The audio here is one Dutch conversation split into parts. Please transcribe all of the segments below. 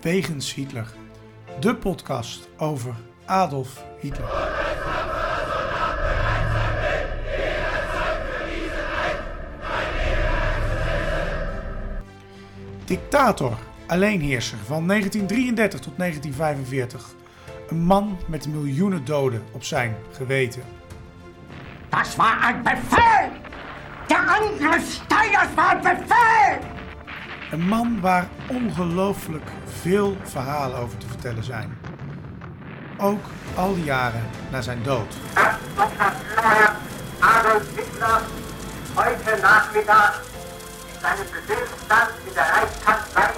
Wegens Hitler. De podcast over Adolf Hitler. Dictator, alleenheerser van 1933 tot 1945. Een man met miljoenen doden op zijn geweten. Das war ein Befehl! Der Angriff Steiners war ein Befehl! Een man waar ongelooflijk veel verhalen over te vertellen zijn. Ook al die jaren na zijn dood. Herr Adolf Hitler heute Nachmittag seinen Befehlsstand in der Reichskanzlei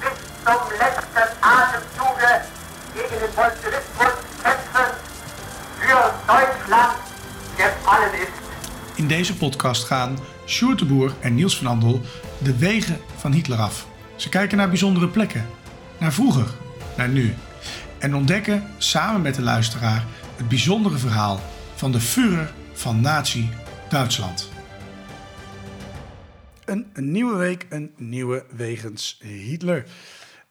bis zum letzten Atemzuge gegen den Bolschewismus kämpfen für Deutschland gefallen ist. In deze podcast gaan Sjoerd en Niels van Andel de wegen van Hitler af. Ze kijken naar bijzondere plekken, naar vroeger, naar nu. En ontdekken samen met de luisteraar het bijzondere verhaal van de Führer van Nazi Duitsland. Een, een nieuwe week, een nieuwe wegens Hitler.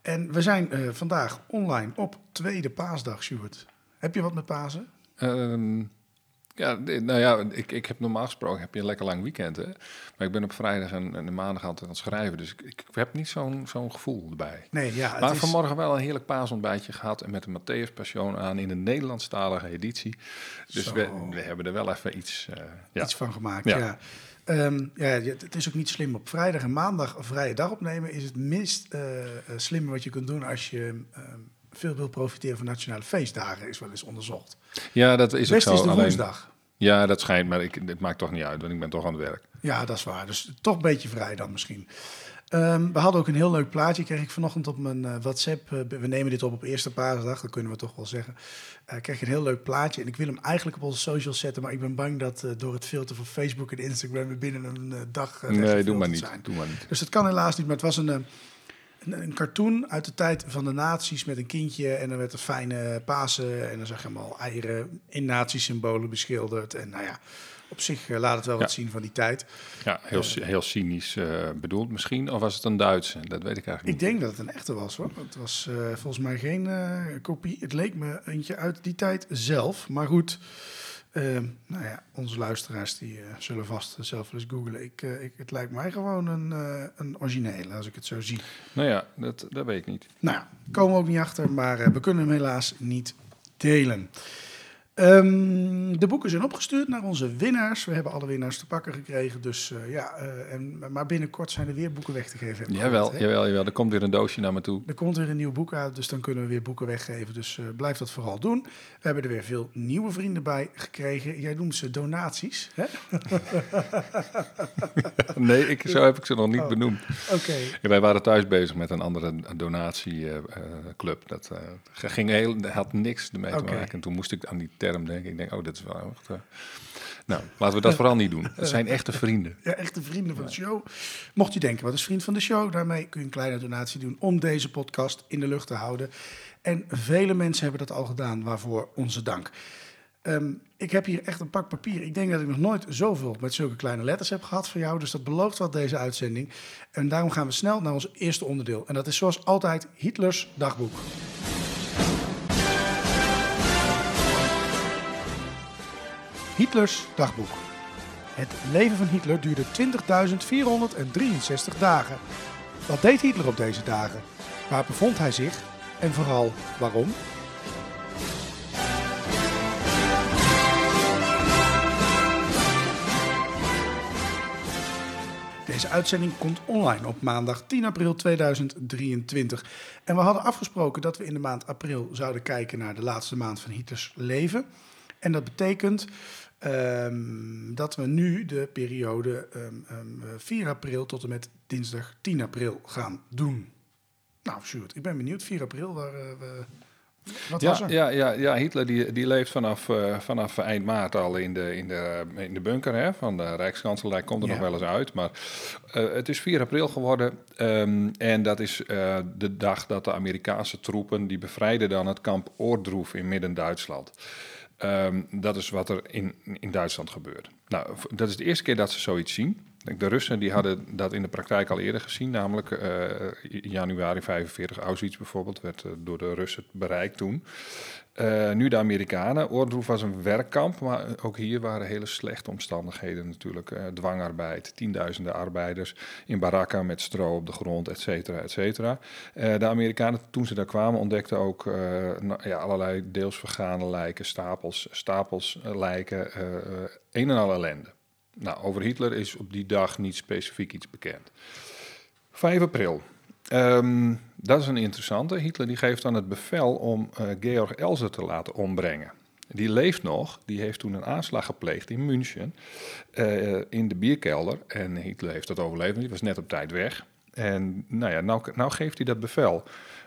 En we zijn eh, vandaag online op tweede paasdag, Sjoerd. Heb je wat met Pasen? Ehm, ja, nou ja, ik, ik heb normaal gesproken heb je een lekker lang weekend, hè. Maar ik ben op vrijdag en, en de maandag altijd aan het schrijven, dus ik, ik heb niet zo'n zo'n gevoel erbij. Nee, ja. Het maar is, vanmorgen wel een heerlijk paasontbijtje gehad en met de Matthäus Passion aan in de Nederlandstalige editie. Dus Zo. we, we hebben er wel even iets, eh, ja. iets van gemaakt. Ja. Ja. Ehm, ja, het is ook niet slim op vrijdag en maandag een vrije dag opnemen. Is het minst eh, eh, slimme wat je kunt doen als je ehm, veel wil profiteren van nationale feestdagen, is wel eens onderzocht. ja, dat is ook Best zo. is de alleen- woensdag. Ja, dat schijnt, maar ik, het maakt toch niet uit, want ik ben toch aan het werk. Ja, dat is waar. Dus toch een beetje vrij dan misschien. Ehm, we hadden ook een heel leuk plaatje, kreeg ik vanochtend op mijn eh, WhatsApp. Eh, we nemen dit op op eerste paasdag, dat kunnen we toch wel zeggen. Eh kreeg ik een heel leuk plaatje en ik wil hem eigenlijk op onze socials zetten, maar ik ben bang dat door het filter van Facebook en Instagram we binnen een dag uh, nee, doe maar niet. Doe maar niet. Dus dat kan helaas niet, maar het was een, een, een cartoon uit de tijd van de nazi's met een kindje. En dan werd er fijne Pasen en dan zag je allemaal eieren in nazi-symbolen beschilderd. En nou ja, op zich eh, laat het wel wat zien van die tijd. Ja, heel, cy- heel cynisch eh, bedoeld misschien, of was het een Duitse? Dat weet ik eigenlijk Ik niet. denk dat het een echte was hoor. Het was eh, volgens mij geen eh, kopie. Het leek me eentje uit die tijd zelf. Maar goed, eh, nou ja, onze luisteraars die eh, zullen vast zelf wel eens googlen. Ik, eh, ik, het lijkt mij gewoon een, eh, een originele als ik het zo zie. Nou ja, dat, dat weet ik niet. Nou ja, komen we ook niet achter, maar eh, we kunnen hem helaas niet delen. Ehm, de boeken zijn opgestuurd naar onze winnaars. We hebben alle winnaars te pakken gekregen. Dus eh, ja, eh, en, maar binnenkort zijn er weer boeken weg te geven. Jawel, hè? jawel, jawel. Er komt weer een doosje naar me toe. Er komt weer een nieuw boek uit, dus dan kunnen we weer boeken weggeven. Dus eh, blijf dat vooral doen. We hebben er weer veel nieuwe vrienden bij gekregen. Jij noemt ze donaties, hè? Nee, ik, zo heb ik ze nog niet Oh. benoemd. Oké. Ja, wij waren thuis bezig met een andere donatieclub. dat ging heel, had niks ermee te maken. En toen moest ik aan die denken. Ik denk, oh, dit is wel echt... eh, nou, laten we dat vooral niet doen. Het zijn echte vrienden. Ja, echte vrienden van de show. Mocht je denken, wat is vriend van de show? Daarmee kun je een kleine donatie doen om deze podcast in de lucht te houden. En vele mensen hebben dat al gedaan, waarvoor onze dank. Ehm, ik heb hier echt een pak papier. Ik denk dat ik nog nooit zoveel met zulke kleine letters heb gehad van jou. Dus dat belooft wat deze uitzending. En daarom gaan we snel naar ons eerste onderdeel. En dat is zoals altijd Hitlers dagboek. Hitlers dagboek. Het leven van Hitler duurde 20.463 dagen. Wat deed Hitler op deze dagen? Waar bevond hij zich? En vooral waarom? Deze uitzending komt online op maandag 10 april 2023. En we hadden afgesproken dat we in de maand april zouden kijken naar de laatste maand van Hitlers leven. En dat betekent ehm, dat we nu de periode ehm, ehm, 4 april tot en met dinsdag 10 april gaan doen. Nou, Sjoerd, ik ben benieuwd. 4 april, waar, eh, we- wat was Ja, er? ja, ja, ja, Hitler die, die leeft vanaf, eh, vanaf eind maart al in de, in de, in de bunker hè, van de Rijkskanselarij. Komt er Ja. nog wel eens uit. Maar eh, het is 4 april geworden. ehm, en dat is eh, de dag dat de Amerikaanse troepen... die bevrijden dan het kamp Oordroef in Midden-Duitsland. Ehm, dat is wat er in, in Duitsland gebeurt. Nou, dat is de eerste keer dat ze zoiets zien. de Russen die hadden dat in de praktijk al eerder gezien, namelijk eh, januari 45 Auschwitz bijvoorbeeld werd eh, door de Russen bereikt toen. Eh, nu de Amerikanen. Oordroef was een werkkamp, maar ook hier waren hele slechte omstandigheden natuurlijk. Eh, dwangarbeid, tienduizenden arbeiders in barakken met stro op de grond, et cetera, et cetera. Eh, de Amerikanen, toen ze daar kwamen, ontdekten ook ja, allerlei deels vergane lijken, stapels, stapels lijken, een en al ellende. Nou, over Hitler is op die dag niet specifiek iets bekend. 5 april. Ehm, dat is een interessante. Hitler die geeft dan het bevel om eh, Georg Elzer te laten ombrengen. Die leeft nog. Die heeft toen een aanslag gepleegd in München. eh, in de bierkelder. En Hitler heeft dat overleefd. Die was net op tijd weg. En nou ja, nou, nou geeft hij dat bevel.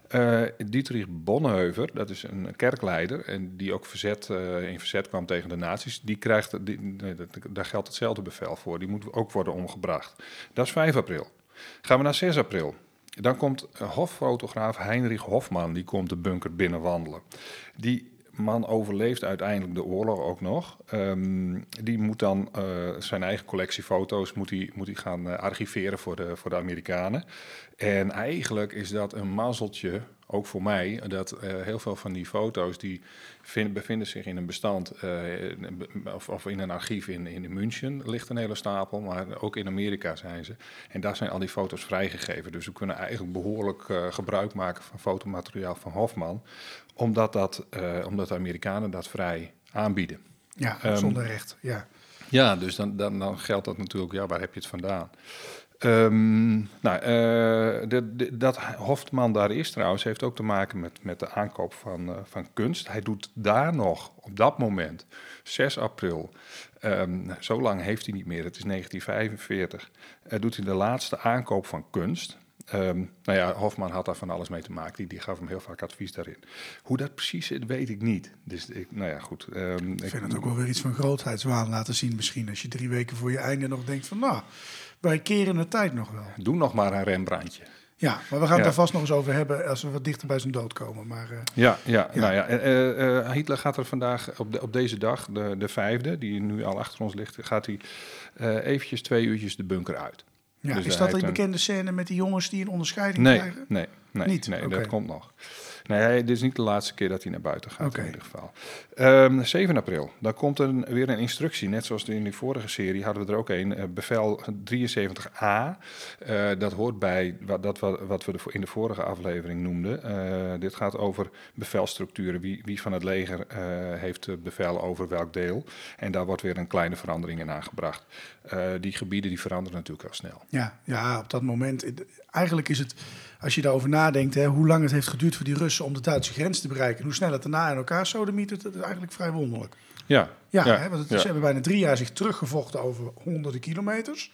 Eh, Dietrich Bonhoeffer, dat is een kerkleider en die ook verzet, in verzet kwam tegen de nazi's, die krijgt, nee, daar geldt hetzelfde bevel voor. Die moet ook worden omgebracht. Dat is 5 april. Gaan we naar 6 april. Dan komt eh, hoffotograaf Heinrich Hofman, die komt de bunker binnenwandelen. Die man overleeft uiteindelijk de oorlog ook nog. Ehm, die moet dan eh, zijn eigen collectie foto's moet hij, moet hij gaan eh, archiveren voor de, voor de Amerikanen. En eigenlijk is dat een mazzeltje, ook voor mij, dat eh, heel veel van die foto's die vind- bevinden zich in een bestand eh, of, of in een archief in, in München ligt een hele stapel, maar ook in Amerika zijn ze. En daar zijn al die foto's vrijgegeven. Dus we kunnen eigenlijk behoorlijk eh, gebruik maken van fotomateriaal van Hofman, omdat, dat, omdat de Amerikanen dat vrij aanbieden. Ja, Ehm, zonder recht. Ja. Ja, dus dan, dan, dan geldt dat natuurlijk, ja, waar heb je het vandaan? Ehm, nou, eh, de, de- dat Hofman daar is trouwens, heeft ook te maken met, met de aankoop van, eh, van kunst. Hij doet daar nog, op dat moment, 6 april, ehm, zo lang heeft hij niet meer, het is 1945, eh, doet hij de laatste aankoop van kunst. Ehm, nou ja, Hofman had daar van alles mee te maken. Die, die gaf hem heel vaak advies daarin. Hoe dat precies zit, weet ik niet. Dus ik, nou ja, goed. Ik vind het ook wel weer iets van grootheidswaan laten zien misschien. Als je drie weken voor je einde nog denkt van... nou, wij keren de tijd nog wel. Doe nog maar een Rembrandtje. Ja, maar we gaan het daar vast nog eens over hebben... als we wat dichter bij zijn dood komen. Maar eh, Ja, ja, Ja. nou ja. eh, eh, Hitler gaat er vandaag op, de, op deze dag, de, de vijfde, die nu al achter ons ligt, gaat hij eventjes twee uurtjes de bunker uit. ja, Dus is dat die een- bekende scène met die jongens die een onderscheiding Nee, krijgen? nee, nee, Niet? nee dat komt nog. Nee, dit is niet de laatste keer dat hij naar buiten gaat in ieder geval. Ehm, 7 april, dan komt er weer een instructie. Net zoals in die vorige serie hadden we er ook een. eh, bevel 73a. Eh, dat hoort bij wat, dat, wat, we in de vorige aflevering noemden. Eh, dit gaat over bevelstructuren. Wie, wie van het leger heeft bevel over welk deel. En daar wordt weer een kleine verandering in aangebracht. Die gebieden die veranderen natuurlijk heel snel. Ja, ja, op dat moment. Eigenlijk is het, als je daarover nadenkt, hè, hoe lang het heeft geduurd voor die Russen om de Duitse grens te bereiken. en Hoe snel het daarna in elkaar sodemiet, dat is eigenlijk vrij wonderlijk. Ja, Ja, Hè, want het, ja. ze hebben bijna drie jaar zich teruggevochten over honderden kilometers.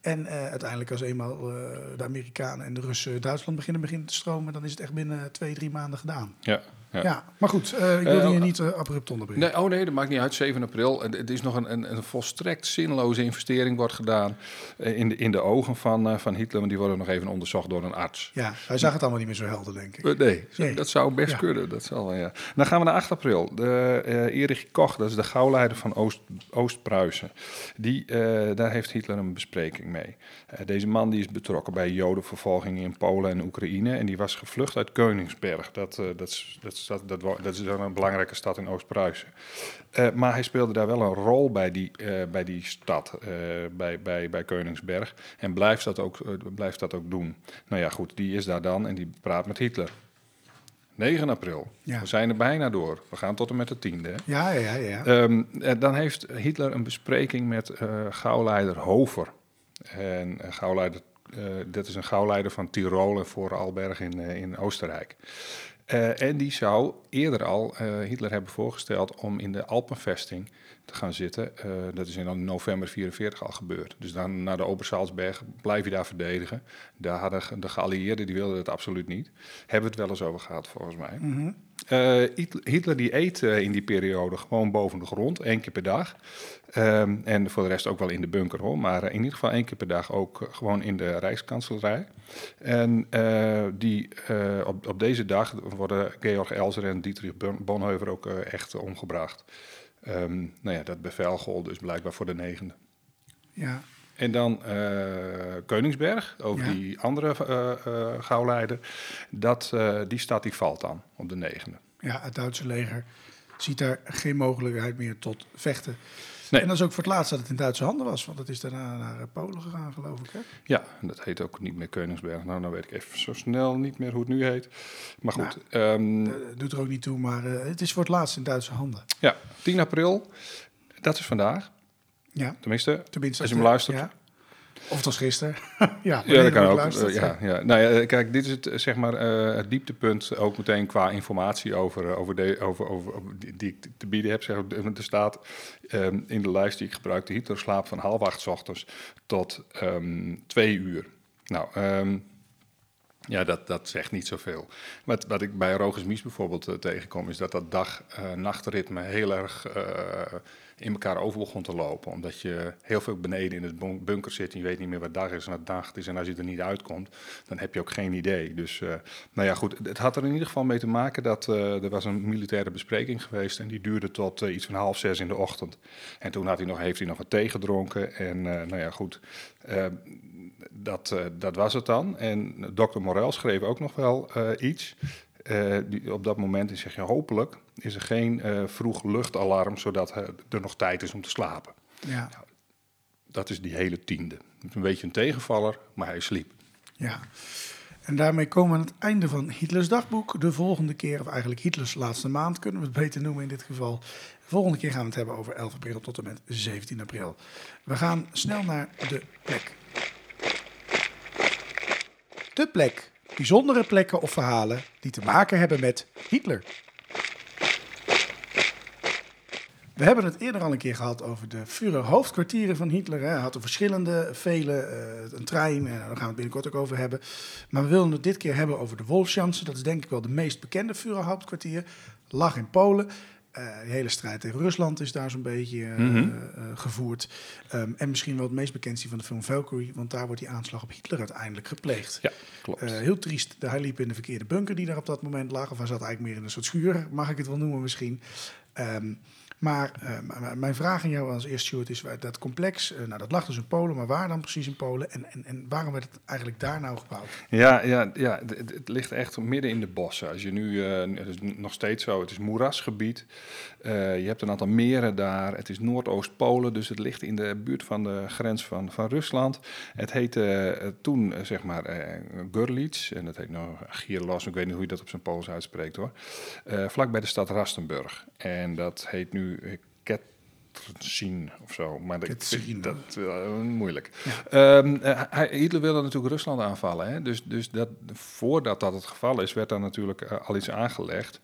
En eh, uiteindelijk als eenmaal eh, de Amerikanen en de Russen Duitsland beginnen, beginnen te stromen, dan is het echt binnen twee, drie maanden gedaan. ja, Ja, ja. maar goed, eh, ik wil Eh, je oh, niet eh, abrupt onderbreken. Nee, oh nee, dat maakt niet uit. 7 april. Het is nog een, een, een volstrekt zinloze investering wordt gedaan in de, in de ogen van, van Hitler. Want die worden nog even onderzocht door een arts. Ja, hij zag het allemaal niet meer zo helder, denk ik. Nee, dat zou best Ja. kunnen. Dat zal, ja. Dan gaan we naar 8 april. De, Erich Koch, dat is de gauwleider van Oost, Oost-Pruisen. Die, daar heeft Hitler een bespreking mee. Deze man die is betrokken bij jodenvervolgingen in Polen en Oekraïne. En die was gevlucht uit Koningsberg. Dat, dat, dat, dat, dat, is dan een belangrijke stad in Oost-Pruisen. Eh, maar hij speelde daar wel een rol bij die, eh, bij die stad, eh, bij, bij, bij Koningsberg. En blijft dat, ook, blijft dat ook doen. Nou ja, goed, die is daar dan en die praat met Hitler. 9 april. Ja. We zijn er bijna door. We gaan tot en met de tiende. Ja, ja, ja. ja. Ehm, eh, dan heeft Hitler een bespreking met gauwleider Hover. En gauwleider, eh, dat is een gauwleider van Tirol en Voorarlberg in, in Oostenrijk. Eh, en die zou eerder al eh, Hitler hebben voorgesteld om in de Alpenvesting te gaan zitten. Eh, dat is in november 44 al gebeurd. Dus dan naar de Obersalzberg blijf je daar verdedigen. Daar hadden de geallieerden, die wilden het absoluut niet. Hebben we het wel eens over gehad, volgens mij. Eh, Hitler, Hitler die eet eh, in die periode gewoon boven de grond, één keer per dag. Ehm, en voor de rest ook wel in de bunker hoor, maar in ieder geval één keer per dag ook gewoon in de Rijkskanselarij. En die, op, op deze dag worden Georg Elzer en Dietrich Bon- Bonhoeffer ook echt omgebracht. Ehm, nou ja, dat bevel gold dus blijkbaar voor de negende. ja. En dan uh, Koningsberg, over Ja. die andere eh, gauwleider. Dat, die stad die valt dan op de negende. Ja, het Duitse leger ziet daar geen mogelijkheid meer tot vechten. Nee. En dat is ook voor het laatst dat het in Duitse handen was, want het is daarna naar eh, Polen gegaan, geloof ik. Hè? Ja, en dat heet ook niet meer Koningsberg. Nou, dan weet ik even zo snel niet meer hoe het nu heet. Maar goed, ehm, Eh, doet er ook niet toe, maar eh, het is voor het laatst in Duitse handen. ja, 10 april, dat is vandaag. Ja, Tenminste, tenminste. Als je hem luistert. Ja. Of het was gisteren. ja, Ja, dat kan ook. Eh, ja, ja. Nou ja, kijk, dit is het, eh, zeg maar, eh, het dieptepunt ook meteen qua informatie over, eh, over, de, over, over, over die, die ik te bieden heb. Zeg, er staat ehm, in de lijst die ik gebruikte, Hitler slaapt van half acht ochtends tot ehm, twee uur. Nou, ehm, ja, dat, dat zegt niet zoveel. Wat, wat ik bij Rogers Mies bijvoorbeeld eh, tegenkom, is dat dat dag-nachtritme heel erg eh, in elkaar over begon te lopen. Omdat je heel veel beneden in het bun- bunker zit en je weet niet meer wat dag is en wat nacht is. En als je er niet uitkomt, dan heb je ook geen idee. Dus, eh, nou ja, goed. Het had er in ieder geval mee te maken dat eh, er was een militaire bespreking geweest. En die duurde tot eh, iets van half zes in de ochtend. En toen had hij nog, heeft hij nog wat thee gedronken. En nou ja, goed. Eh, dat, dat was het dan. En dokter Morel schreef ook nog wel iets. Eh, die, op dat moment zeg je hopelijk is er geen eh, vroeg luchtalarm, zodat er nog tijd is om te slapen. Ja, Dat is die hele tiende. Een beetje een tegenvaller, maar hij sliep. ja. En daarmee komen we aan het einde van Hitlers dagboek. De volgende keer, of eigenlijk Hitlers laatste maand, kunnen we het beter noemen in dit geval. De volgende keer gaan we het hebben over 11 april tot en met 17 april. We gaan snel naar de plek. De plek. Bijzondere plekken of verhalen die te maken hebben met Hitler. We hebben het eerder al een keer gehad over de Führer hoofdkwartieren van Hitler. Hij had er verschillende, vele, eh, een trein, en daar gaan we het binnenkort ook over hebben. Maar we willen het dit keer hebben over de Wolfschanze. Dat is denk ik wel de meest bekende Führer hoofdkwartier. Lag in Polen. Eh de hele strijd tegen Rusland is daar zo'n beetje eh, Mhm. eh, gevoerd. Ehm, en misschien wel het meest bekend is die van de film Valkyrie, want daar wordt die aanslag op Hitler uiteindelijk gepleegd. Ja, klopt. Heel triest. Hij liep in de verkeerde bunker die daar op dat moment lag. Of hij zat eigenlijk meer in een soort schuur, mag ik het wel noemen misschien. Ehm, maar eh, mijn vraag aan jou als eerste, Stuart, is waar dat complex, eh, nou dat lag dus in Polen, maar waar dan precies in Polen? En, en, en waarom werd het eigenlijk daar nou gebouwd? Ja, ja, ja het, ligt echt midden in de bossen. Als je nu, eh, het is nog steeds zo, het is moerasgebied. Eh, je hebt een aantal meren daar. Het is Noordoost-Polen, dus het ligt in de buurt van de grens van, van Rusland. Het heette eh, toen, eh, zeg maar, eh Görlitz. En dat heet nou Gierlos, ik weet niet hoe je dat op zijn Pools uitspreekt hoor. Eh vlak bij de stad Rastenburg. En dat heet nu eh, Ketrzin of zo. Maar dat, ik vind Ketrzin. dat eh, moeilijk. Ehm, eh, hij, Hitler wilde natuurlijk Rusland aanvallen. Hè? Dus, dus dat, voordat dat het geval is, werd daar natuurlijk eh, al iets aangelegd.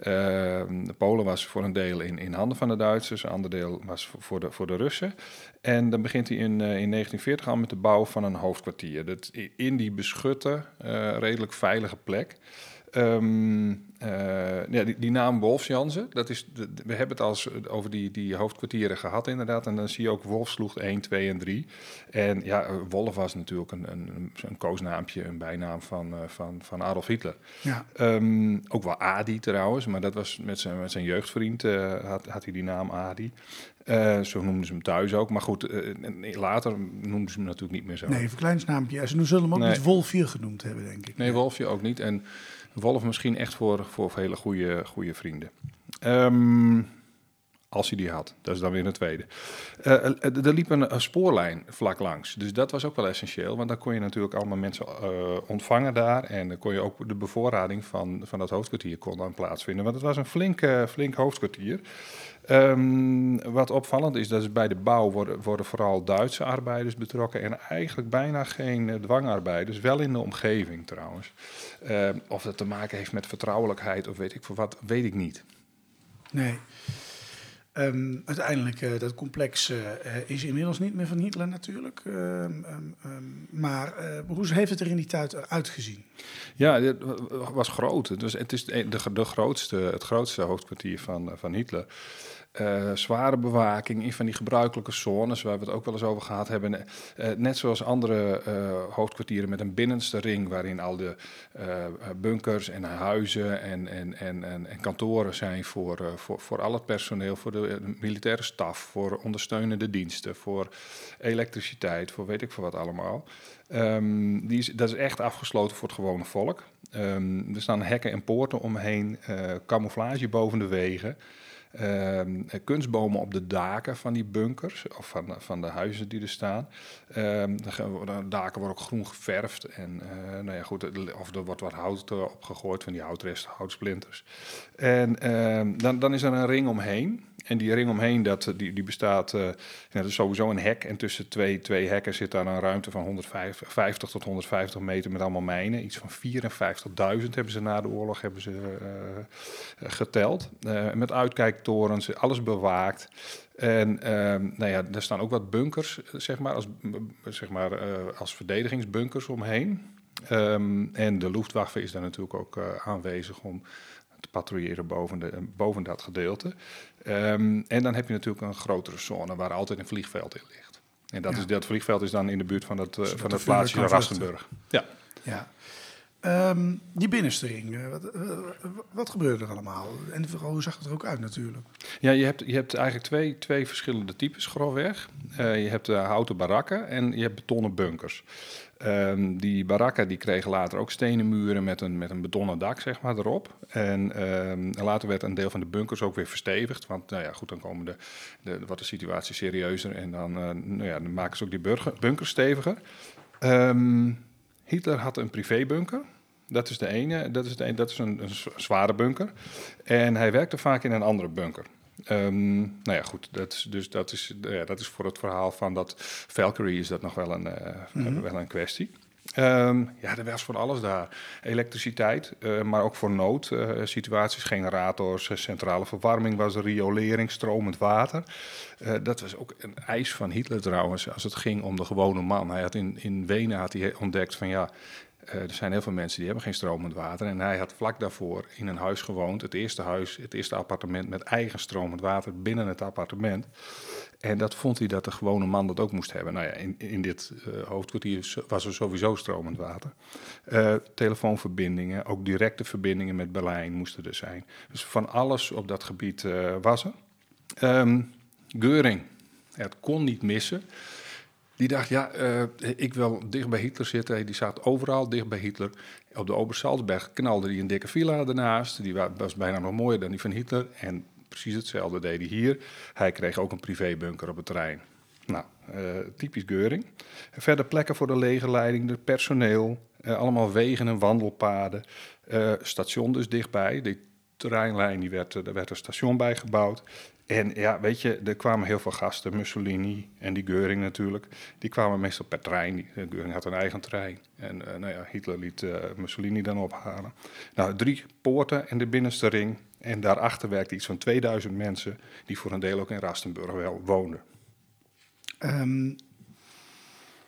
Ehm, Polen was voor een deel in, in handen van de Duitsers, een ander deel was voor, voor de, voor de Russen. En dan begint hij in, eh, in 1940 al met de bouw van een hoofdkwartier. Dat, in die beschutte, eh, redelijk veilige plek. Eh, ja, die, die naam Wolfsjansen, dat is, de- we hebben het al eens over die, die hoofdkwartieren gehad inderdaad. En dan zie je ook Wolfsloeg 1, 2 en 3. En ja, eh, Wolf was natuurlijk een, een, een koosnaampje, een bijnaam van, eh, van, van Adolf Hitler. Ja, Ehm, ook wel Adi trouwens, maar dat was met zijn, met zijn jeugdvriend eh, had, had hij die naam Adi. Eh, zo noemden ze hem thuis ook. Maar goed, eh, en later noemden ze hem natuurlijk niet meer zo. nee, verkleinsnaampje. Ze zullen hem ook Nee. niet Wolfje genoemd hebben, denk ik. Nee, Wolfje ook niet. En Wolf misschien echt voor, voor hele goede, goede vrienden. Ehm, als hij die had. Dat is dan weer een tweede. Eh, eh, er liep een, spoorlijn vlak langs. Dus dat was ook wel essentieel. Want dan kon je natuurlijk allemaal mensen eh, ontvangen daar. En dan kon je ook de bevoorrading van, van dat hoofdkwartier kon dan plaatsvinden. Want het was een flink, eh, flink hoofdkwartier. Ehm, wat opvallend is, dat is bij de bouw worden, worden vooral Duitse arbeiders betrokken. En eigenlijk bijna geen eh, dwangarbeiders. Wel in de omgeving trouwens. Ehm, of dat te maken heeft met vertrouwelijkheid of weet ik voor wat, weet ik niet. Nee. Ehm, uiteindelijk, eh, dat complex eh, is inmiddels niet meer van Hitler natuurlijk. Maar hoe heeft het er in die tijd eruit gezien? Ja, het was groot. Dus het is de, de grootste, het grootste hoofdkwartier van, van Hitler. Eh, zware bewaking in van die gebruikelijke zones, waar we het ook wel eens over gehad hebben. Eh, net zoals andere uh, hoofdkwartieren met een binnenste ring, waarin al de bunkers en huizen en, en, en, en, en kantoren zijn voor, voor, voor al het personeel, voor de, militaire staf, voor ondersteunende diensten, voor elektriciteit, voor weet ik veel wat allemaal. Um, die is, dat is echt afgesloten voor het gewone volk. Um, er staan hekken en poorten omheen, camouflage boven de wegen. Um, kunstbomen op de daken van die bunkers, of van, van de huizen die er staan. Um, de, daken worden ook groen geverfd. En uh, nou ja, goed, of er wordt wat hout uh, opgegooid van die houtresten, houtsplinters. En um, dan, dan is er een ring omheen. En die ring omheen, dat, die, die bestaat, ja, dat is sowieso een hek. En tussen twee, twee hekken zit daar een ruimte van 150 tot 150 meter met allemaal mijnen. Iets van 54.000 hebben ze na de oorlog hebben ze, geteld. Met uitkijktorens, alles bewaakt. En uh, nou ja, er staan ook wat bunkers, zeg maar, als, zeg maar, als verdedigingsbunkers omheen. Um, en de Luftwaffe is daar natuurlijk ook aanwezig om te patrouilleren boven, de, boven dat gedeelte. Um, en dan heb je natuurlijk een grotere zone waar altijd een vliegveld in ligt. En dat, is, dat vliegveld is dan in de buurt van, het, uh, van het plaatsje Rastenburg. Ja. ja. Um, die binnenste uh, wat, uh, wat, gebeurde er allemaal? En vooral, hoe zag het er ook uit natuurlijk? Ja, je hebt, je hebt eigenlijk twee, twee verschillende types grofweg. je hebt houten barakken en je hebt betonnen bunkers. Um, die barakken die kregen later ook stenen muren met een, met een betonnen dak zeg maar, erop. En um, later werd een deel van de bunkers ook weer verstevigd. Want nou ja, goed, dan komen de, de, wordt de situatie serieuzer en dan, nou ja, dan maken ze ook die bunkers steviger. Um, Hitler had een privébunker. Dat is de ene, dat is, de ene, dat is een, een zware bunker. En hij werkte vaak in een andere bunker. Um, nou ja, goed, dat is, dus dat is, ja, dat is voor het verhaal van dat Valkyrie is dat nog wel een, uh, mm -hmm. wel een kwestie. Um, ja, er was voor alles daar. Elektriciteit, uh, maar ook voor noodsituaties, uh, generators, centrale verwarming was er, riolering, stromend water. dat was ook een eis van Hitler trouwens, als het ging om de gewone man. Hij had in, in Wenen had hij ontdekt van ja, er zijn heel veel mensen die hebben geen stromend water. En hij had vlak daarvoor in een huis gewoond. Het eerste huis, het eerste appartement met eigen stromend water binnen het appartement. En dat vond hij dat de gewone man dat ook moest hebben. Nou ja, in, in dit uh, hoofdkwartier was er sowieso stromend water. Uh, telefoonverbindingen, ook directe verbindingen met Berlijn moesten er zijn. Dus van alles op dat gebied was er. Um, Geuring, het kon niet missen. Die dacht, ja, uh, ik wil dicht bij Hitler zitten. Die zat overal dicht bij Hitler. Op de Obersalzberg knalde hij een dikke villa ernaast. Die was bijna nog mooier dan die van Hitler. En precies hetzelfde deed hij hier. Hij kreeg ook een privébunker op het terrein. Nou, uh, typisch Geuring. Verder plekken voor de legerleiding, de personeel. Uh, allemaal wegen en wandelpaden. station dus dichtbij. Die terreinlijn die werd, daar werd een station bij gebouwd. En ja, weet je, er kwamen heel veel gasten, Mussolini en die Geuring natuurlijk. Die kwamen meestal per trein. Geuring had een eigen trein. En uh, nou ja, Hitler liet uh, Mussolini dan ophalen. Nou, drie poorten en de binnenste ring. En daarachter werkte iets van 2000 mensen, die voor een deel ook in Rastenburg wel woonden. Um,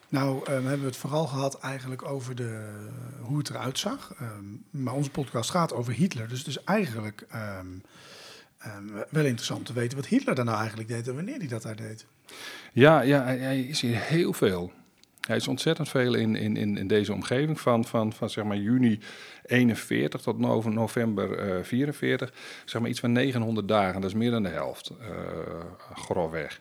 nou, um, hebben we het vooral gehad eigenlijk over de, hoe het eruit zag. Um, maar onze podcast gaat over Hitler. Dus, dus eigenlijk Um, wel interessant te weten wat Hitler dan nou eigenlijk deed en wanneer hij dat daar deed. Ja, ja hij is hier heel veel. Hij is ontzettend veel in, in, in deze omgeving van, van, van zeg maar juni 41 tot november uh, 44. Zeg maar iets van 900 dagen, dat is meer dan de helft, uh, grofweg.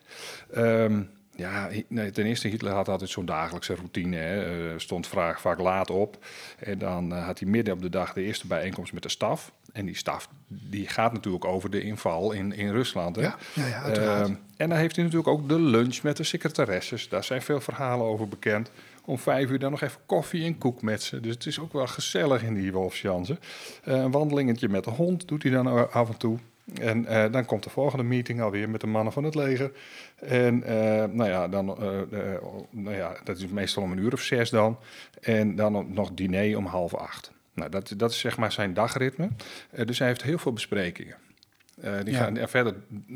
Um, ja, ten eerste, Hitler had altijd zo'n dagelijkse routine. Hè. Uh, stond vaak, laat op. En dan had hij midden op de dag de eerste bijeenkomst met de staf. En die staf die gaat natuurlijk over de inval in, in Rusland. Hè. Ja, ja, ja uh, en dan heeft hij natuurlijk ook de lunch met de secretaresses. Daar zijn veel verhalen over bekend. Om vijf uur dan nog even koffie en koek met ze. Dus het is ook wel gezellig in die Wolfsjansen. een wandelingetje met de hond doet hij dan af en toe. En uh, dan komt de volgende meeting alweer met de mannen van het leger. En uh, nou ja, dan, nou ja, dat is meestal om een uur of zes dan. En dan nog diner om half acht. Nou, dat, dat is zeg maar zijn dagritme. dus hij heeft heel veel besprekingen. Eh, die Ja. gaan, en verder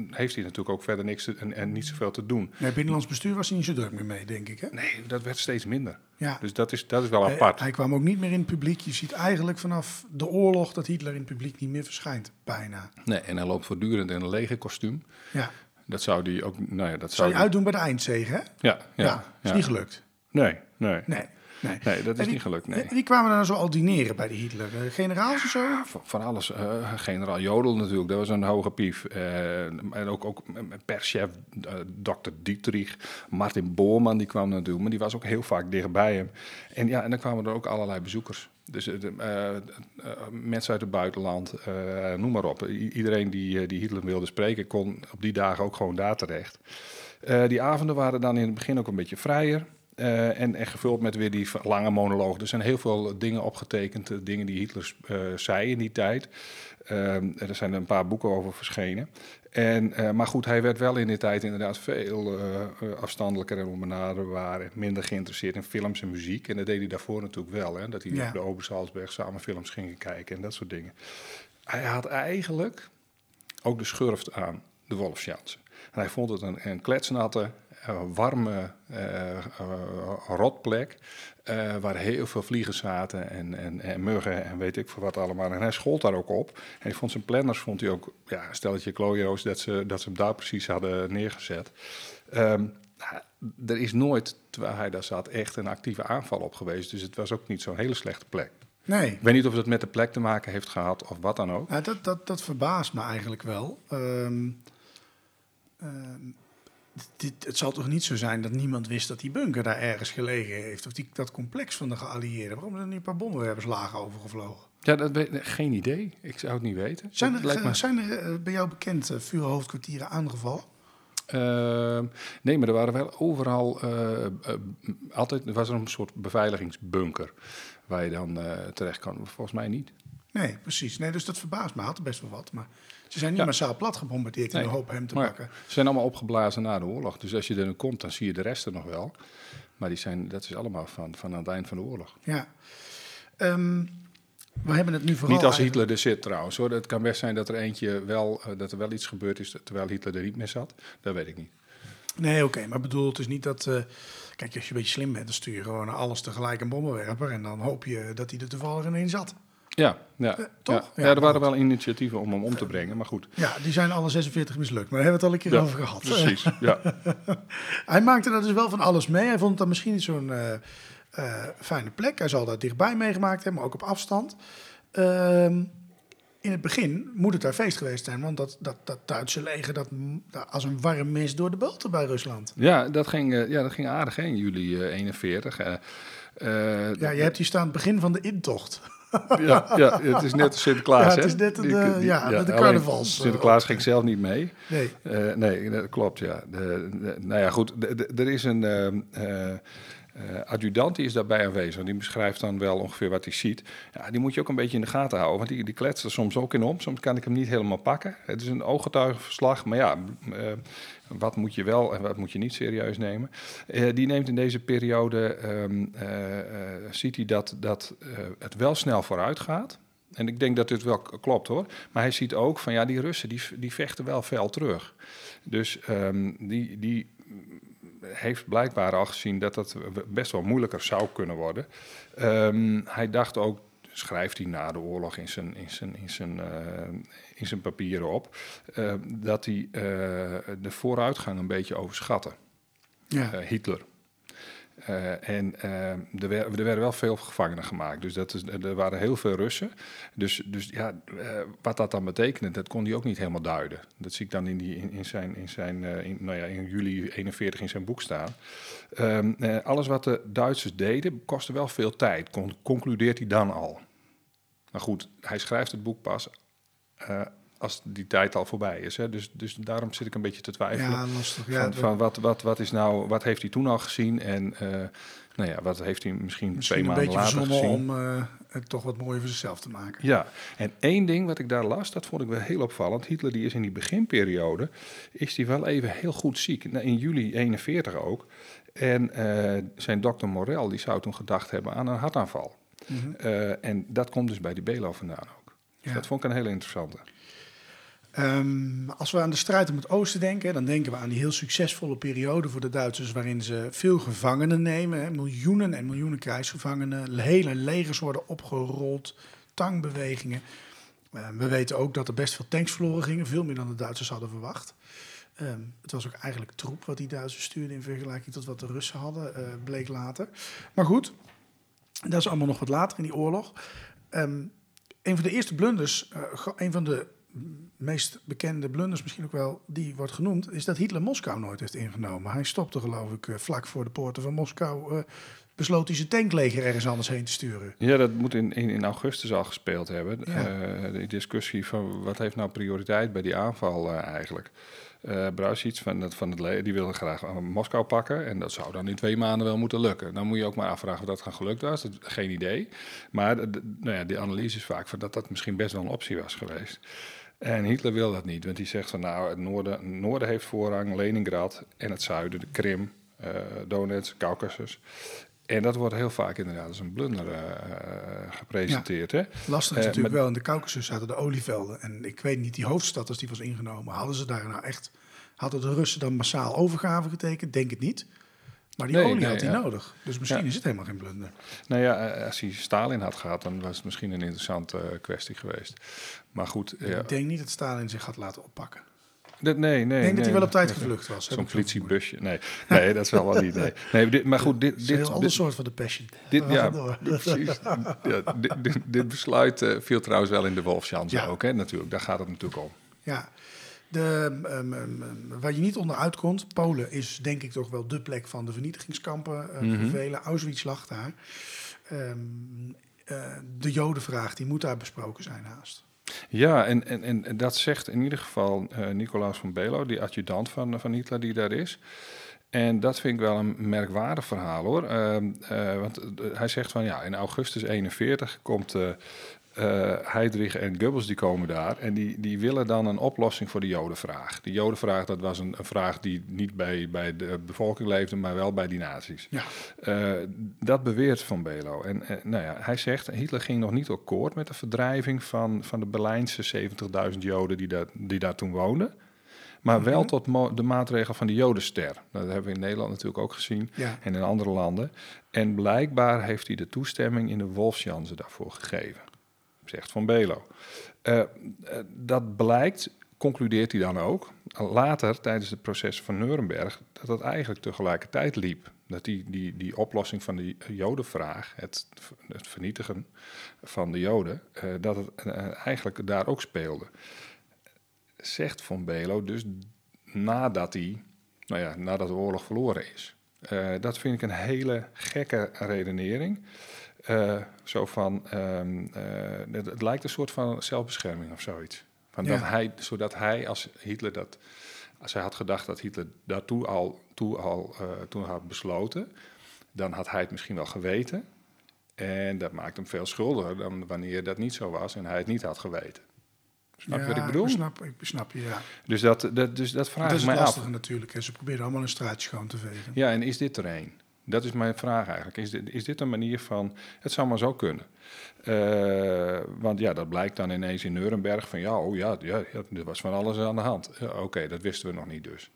heeft hij natuurlijk ook verder niks te- en, en niet zoveel te doen. Nee, binnenlands bestuur was hij niet zo druk meer mee, denk ik. Hè? Nee, dat werd steeds minder. Ja. Dus dat is, dat is wel Eh, apart. hij kwam ook niet meer in het publiek. Je ziet eigenlijk vanaf de oorlog dat Hitler in het publiek niet meer verschijnt. Bijna. Nee, en hij loopt voortdurend in een legerkostuum. Ja. Dat zou die ook. Nou ja, dat Zou zou je die- uitdoen bij de eindzege, hè? Ja, ja, Ja, is ja. niet gelukt. Nee, nee. Nee. Nee, Nee, dat is niet gelukt. Nee. Wie kwamen nou zo al dineren bij die Hitler? Eh, Generaals of zo? Van, van alles. eh, generaal Jodel natuurlijk, dat was een hoge pief. Eh, en ook, ook perschef eh Dr. Dietrich. Martin Boorman, die kwam natuurlijk, maar die was ook heel vaak dichtbij hem. En ja, en dan kwamen er ook allerlei bezoekers. Dus de, mensen uit het buitenland, noem maar op. I- iedereen die, die Hitler wilde spreken, kon op die dagen ook gewoon daar terecht. Die avonden waren dan in het begin ook een beetje vrijer. Eh, en, en gevuld met weer die lange monoloog. Er zijn heel veel dingen opgetekend, eh, dingen die Hitler eh, zei in die tijd. Ehm, er zijn een paar boeken over verschenen. En, maar goed, hij werd wel in die tijd inderdaad veel afstandelijker en onbenaderbaar. en Minder geïnteresseerd in films en muziek. En dat deed hij daarvoor natuurlijk wel. Hè, dat hij Ja. op de Obersalzberg samen films ging kijken en dat soort dingen. Hij had eigenlijk ook de schurft aan de Wolfsjansen. En hij vond het een, een kletsnatte, warme eh, eh, rotplek. eh, waar heel veel vliegen zaten en, en, en muggen en weet ik veel wat allemaal. En hij schold daar ook op. En hij vond zijn planners, vond hij ook, ja, stelletje klojo's, dat ze, dat ze hem daar precies hadden neergezet. Ehm, nou, er is nooit, terwijl hij daar zat, echt een actieve aanval op geweest. Dus het was ook niet zo'n hele slechte plek. Nee. Ik weet niet of het met de plek te maken heeft gehad of wat dan ook. Nou, dat, dat, dat verbaast me eigenlijk wel. Ehm, ehm, dit, het zal toch niet zo zijn dat niemand wist dat die bunker daar ergens gelegen heeft? Of die, dat complex van de geallieerden? Waarom zijn er niet een paar bommenwerperslagen overgevlogen? Ja, dat weet, geen idee. Ik zou het niet weten. Zijn er, me- zijn er eh, bij jou bekend uh, vuurhoofdkwartieren aangevallen? Ehm, nee, maar er waren wel overal eh, eh, altijd er was er een soort beveiligingsbunker waar je dan eh, terecht kan. Volgens mij niet. Nee, precies. Nee, dus dat verbaast me. Had best wel wat. Maar ze zijn niet Ja. massaal plat gebombardeerd in Nee, de hoop hem te Maar pakken. ze zijn allemaal opgeblazen na de oorlog. Dus als je er nu komt, dan zie je de resten nog wel. Maar die zijn, dat is allemaal van, van aan het eind van de oorlog. Ja. Ehm, we hebben het nu vooral... niet als eigenlijk- Hitler er zit trouwens. Hoor. Het kan best zijn dat er eentje wel, eh, dat er wel iets gebeurd is terwijl Hitler er niet meer zat. Dat weet ik niet. Nee, oké, maar bedoel, het is niet dat... eh, kijk, als je een beetje slim bent, dan stuur je gewoon alles tegelijk een bommenwerper... en dan hoop je dat hij er toevallig ineens zat. Ja, ja, Eh, toch? Ja. Ja, Ja, er waren wel initiatieven om hem om te brengen, maar goed. Ja, die zijn alle 46 mislukt, maar daar hebben we het al een keer Ja, over gehad. Precies, ja. Hij maakte er dus wel van alles mee. Hij vond het dan misschien niet zo'n eh, eh, fijne plek. Hij zal daar dichtbij meegemaakt hebben, maar ook op afstand. Ehm, in het begin moet het daar feest geweest zijn, want dat, dat, dat Duitse leger dat, dat als een warm mes door de boter bij Rusland. Ja, dat ging, ja, dat ging aardig hè, in juli eh, 41. eh. Eh, Ja, je hebt hier staan het begin van de intocht. Ja, ja, het is net Sinterklaas, Ja, het is net een, Die- eh, die- ja, met de carnavals, eh, Sinterklaas ging zelf niet mee. Nee. Eh, nee, dat klopt, ja. De, de- nou ja, goed, er is een ehm, eh, adjudant die is daarbij aanwezig. Die beschrijft dan wel ongeveer wat hij ziet. Ja, die moet je ook een beetje in de gaten houden, want die, die kletst er soms ook in om. Soms kan ik hem niet helemaal pakken. Het is een ooggetuigenverslag, maar ja, eh, wat moet je wel en wat moet je niet serieus nemen. Eh, die neemt in deze periode, ehm, eh, eh, ziet hij dat, dat het wel snel vooruit gaat. En ik denk dat dit wel klopt hoor. Maar hij ziet ook van ja, die Russen die, die vechten wel fel terug. Dus ehm, die, die heeft blijkbaar al gezien dat dat best wel moeilijker zou kunnen worden. Ehm, hij dacht ook, schrijft hij na de oorlog in zijn, in zijn, in zijn, eh, in zijn papieren op, eh, dat hij eh, de vooruitgang een beetje overschatte. Ja. Hitler. Eh, en eh, er, wer- er werden wel veel gevangenen gemaakt. Dus dat er waren heel veel Russen. Dus, dus ja, eh, wat dat dan betekende, dat kon hij ook niet helemaal duiden. Dat zie ik dan in, die, in, zijn, in, zijn eh, in, nou ja, in juli 41 in zijn boek staan. Ehm, eh, alles wat de Duitsers deden, kostte wel veel tijd, con- concludeert hij dan al. Maar goed, hij schrijft het boek pas als die tijd al voorbij is. Hè? Dus, dus daarom zit ik een beetje te twijfelen. Ja, lastig. Ja, van, wat, wat, wat, is nou, wat heeft hij toen al gezien en eh, nou ja, wat heeft hij misschien, misschien twee maanden later gezien. om eh, het toch wat mooier voor zichzelf te maken. Ja, en één ding wat ik daar las, dat vond ik wel heel opvallend. Hitler die is in die beginperiode, is die wel even heel goed ziek. Nou, In juli 41 ook. En eh, zijn dokter Morel, die zou toen gedacht hebben aan een hartaanval. Mhm. En dat komt dus bij die Belo vandaan ook. Dus Ja. dat vond ik een hele interessante. Ehm, als we aan de strijd om het oosten denken, dan denken we aan die heel succesvolle periode voor de Duitsers, waarin ze veel gevangenen nemen, hè, miljoenen en miljoenen krijgsgevangenen, hele legers worden opgerold, tangbewegingen. Uh, we weten ook dat er best veel tanks verloren gingen, veel meer dan de Duitsers hadden verwacht. Um, het was ook eigenlijk troep wat die Duitsers stuurden in vergelijking tot wat de Russen hadden, uh, bleek later. Maar goed, dat is allemaal nog wat later in die oorlog. Een van de eerste blunders, uh, een van de meest bekende blunders misschien ook wel, die wordt genoemd, is dat Hitler Moskou nooit heeft ingenomen. Hij stopte geloof ik uh, vlak voor de poorten van Moskou, uh, besloot hij zijn tankleger ergens anders heen te sturen. Ja, dat moet in, in, in augustus al gespeeld hebben. Ja. Uh, die discussie van wat heeft nou prioriteit bij die aanval eigenlijk. Uh, Bruisits van het, van het leger, die wilde graag Moskou pakken. En dat zou dan in twee maanden wel moeten lukken. Dan moet je ook maar afvragen of dat gaan gelukt was. Dat, geen idee. Maar nou ja, de analyse is vaak van dat dat misschien best wel een optie was geweest. En Hitler wil dat niet, want hij zegt van nou, het noorden, noorden heeft voorrang, Leningrad en het zuiden, de Krim, uh, Donetsk, Caucasus. En dat wordt heel vaak inderdaad als een blunder uh, gepresenteerd. Ja. Hè? Lastig is natuurlijk wel, in de Caucasus zaten de olievelden. En ik weet niet, die hoofdstad als die was ingenomen, hadden ze daar nou echt... Hadden de Russen dan massaal overgave getekend? Denk het niet. Maar die Nee, olie nee, had hij ja. nodig. Dus misschien Ja. is het helemaal geen blunder. Nou ja, eh, als hij Stalin had gehad, dan was het misschien een interessante eh, kwestie geweest. Maar goed, ja. Ik denk niet dat Stalin zich had laten oppakken. Dat, nee, nee. Ik denk dat hij wel op tijd gevlucht was. Zo'n politiebusje. Nee, nee, dat zal wel niet. Nee. Nee, dit, maar goed, dit, is een dit, heel ander dit, soort van de passion. dit, ja, precies. Dit, dit, dit besluit eh, viel trouwens wel in de Wolfschanze Ja. ook, hè, natuurlijk. Daar gaat het natuurlijk om. Ja, de, ehm, ehm, ehm, waar je niet onderuit komt, Polen is denk ik toch wel de plek van de vernietigingskampen. eh, Mhm. voor velen. Auschwitz lag daar. Eh, de Jodenvraag, die moet daar besproken zijn haast. Ja, en, en, en dat zegt in ieder geval eh, Nicolaas van Belo, die adjudant van, van Hitler die daar is. En dat vind ik wel een merkwaardig verhaal hoor. Eh, want eh, hij zegt van ja, in augustus 41 komt Heydrich en Goebbels die komen daar. En die, die willen dan een oplossing voor de Jodenvraag. De Jodenvraag, dat was een, een vraag die niet bij, bij de bevolking leefde, maar wel bij die nazi's. Ja. Eh, dat beweert Van Belo. En eh, nou ja, hij zegt, Hitler ging nog niet akkoord met de verdrijving van, van de Berlijnse 70.000 Joden die daar, die daar toen woonden. Maar wel tot de maatregel van de Jodenster. Dat hebben we in Nederland natuurlijk ook gezien Ja. en in andere landen. En blijkbaar heeft hij de toestemming in de Wolfsjanse daarvoor gegeven, zegt Van Belo. Eh, eh, dat blijkt, concludeert hij dan ook, later tijdens het proces van Nuremberg, dat dat eigenlijk tegelijkertijd liep. Dat die, die, die oplossing van de Jodenvraag, het, het vernietigen van de Joden, eh, dat het eigenlijk daar ook speelde. Zegt Van Belo dus nadat hij, nou ja, nadat de oorlog verloren is. Dat vind ik een hele gekke redenering. Eh, zo van, ehm, eh, het, het lijkt een soort van zelfbescherming of zoiets. Van dat Ja. hij, zodat hij, als Hitler dat, als hij had gedacht dat Hitler daartoe al, toe al eh, toen had besloten, dan had hij het misschien wel geweten. En dat maakt hem veel schuldiger dan wanneer dat niet zo was en hij het niet had geweten. Snap je wat ik bedoel? snap, ik snap je, ja. Dus dat, dat, dus dat vraag Dat is ik mij af. lastige natuurlijk. En ze proberen allemaal een straatje schoon te vegen. Ja, en is dit er een? Dat is mijn vraag eigenlijk. Is dit, is dit een manier van... Het zou maar zo kunnen. Eh, want ja, dat blijkt dan ineens in Nuremberg van... Ja, oh ja, ja, er was van alles aan de hand. Ja, Oké, dat wisten we nog niet dus.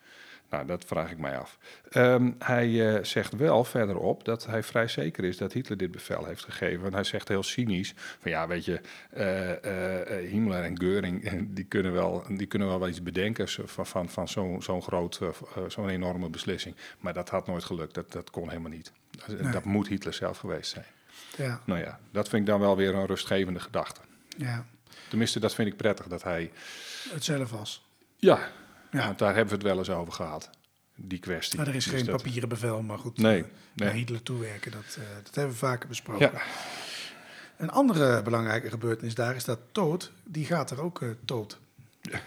Nou, dat vraag ik mij af. Ehm, hij eh, zegt wel verderop dat hij vrij zeker is dat Hitler dit bevel heeft gegeven. Want hij zegt heel cynisch van ja, weet je, eh, Himmler en Göring, eh, die kunnen wel, die kunnen wel iets bedenken van, van, van zo'n zo'n groot, zo'n enorme beslissing. Maar dat had nooit gelukt, dat, dat kon helemaal niet. Nee. dat moet Hitler zelf geweest zijn. Ja, Nou ja, dat vind ik dan wel weer een rustgevende gedachte. ja. Tenminste, dat vind ik prettig, dat hij... Het zelf was. Ja, Ja. daar hebben we het wel eens over gehad, die kwestie. Maar er is Dus geen dat- papieren bevel, maar goed. Nee, eh, nee. Naar Hitler toewerken, dat, eh, dat hebben we vaker besproken. Ja, Een andere belangrijke gebeurtenis daar is dat Toot, die gaat er ook eh dood.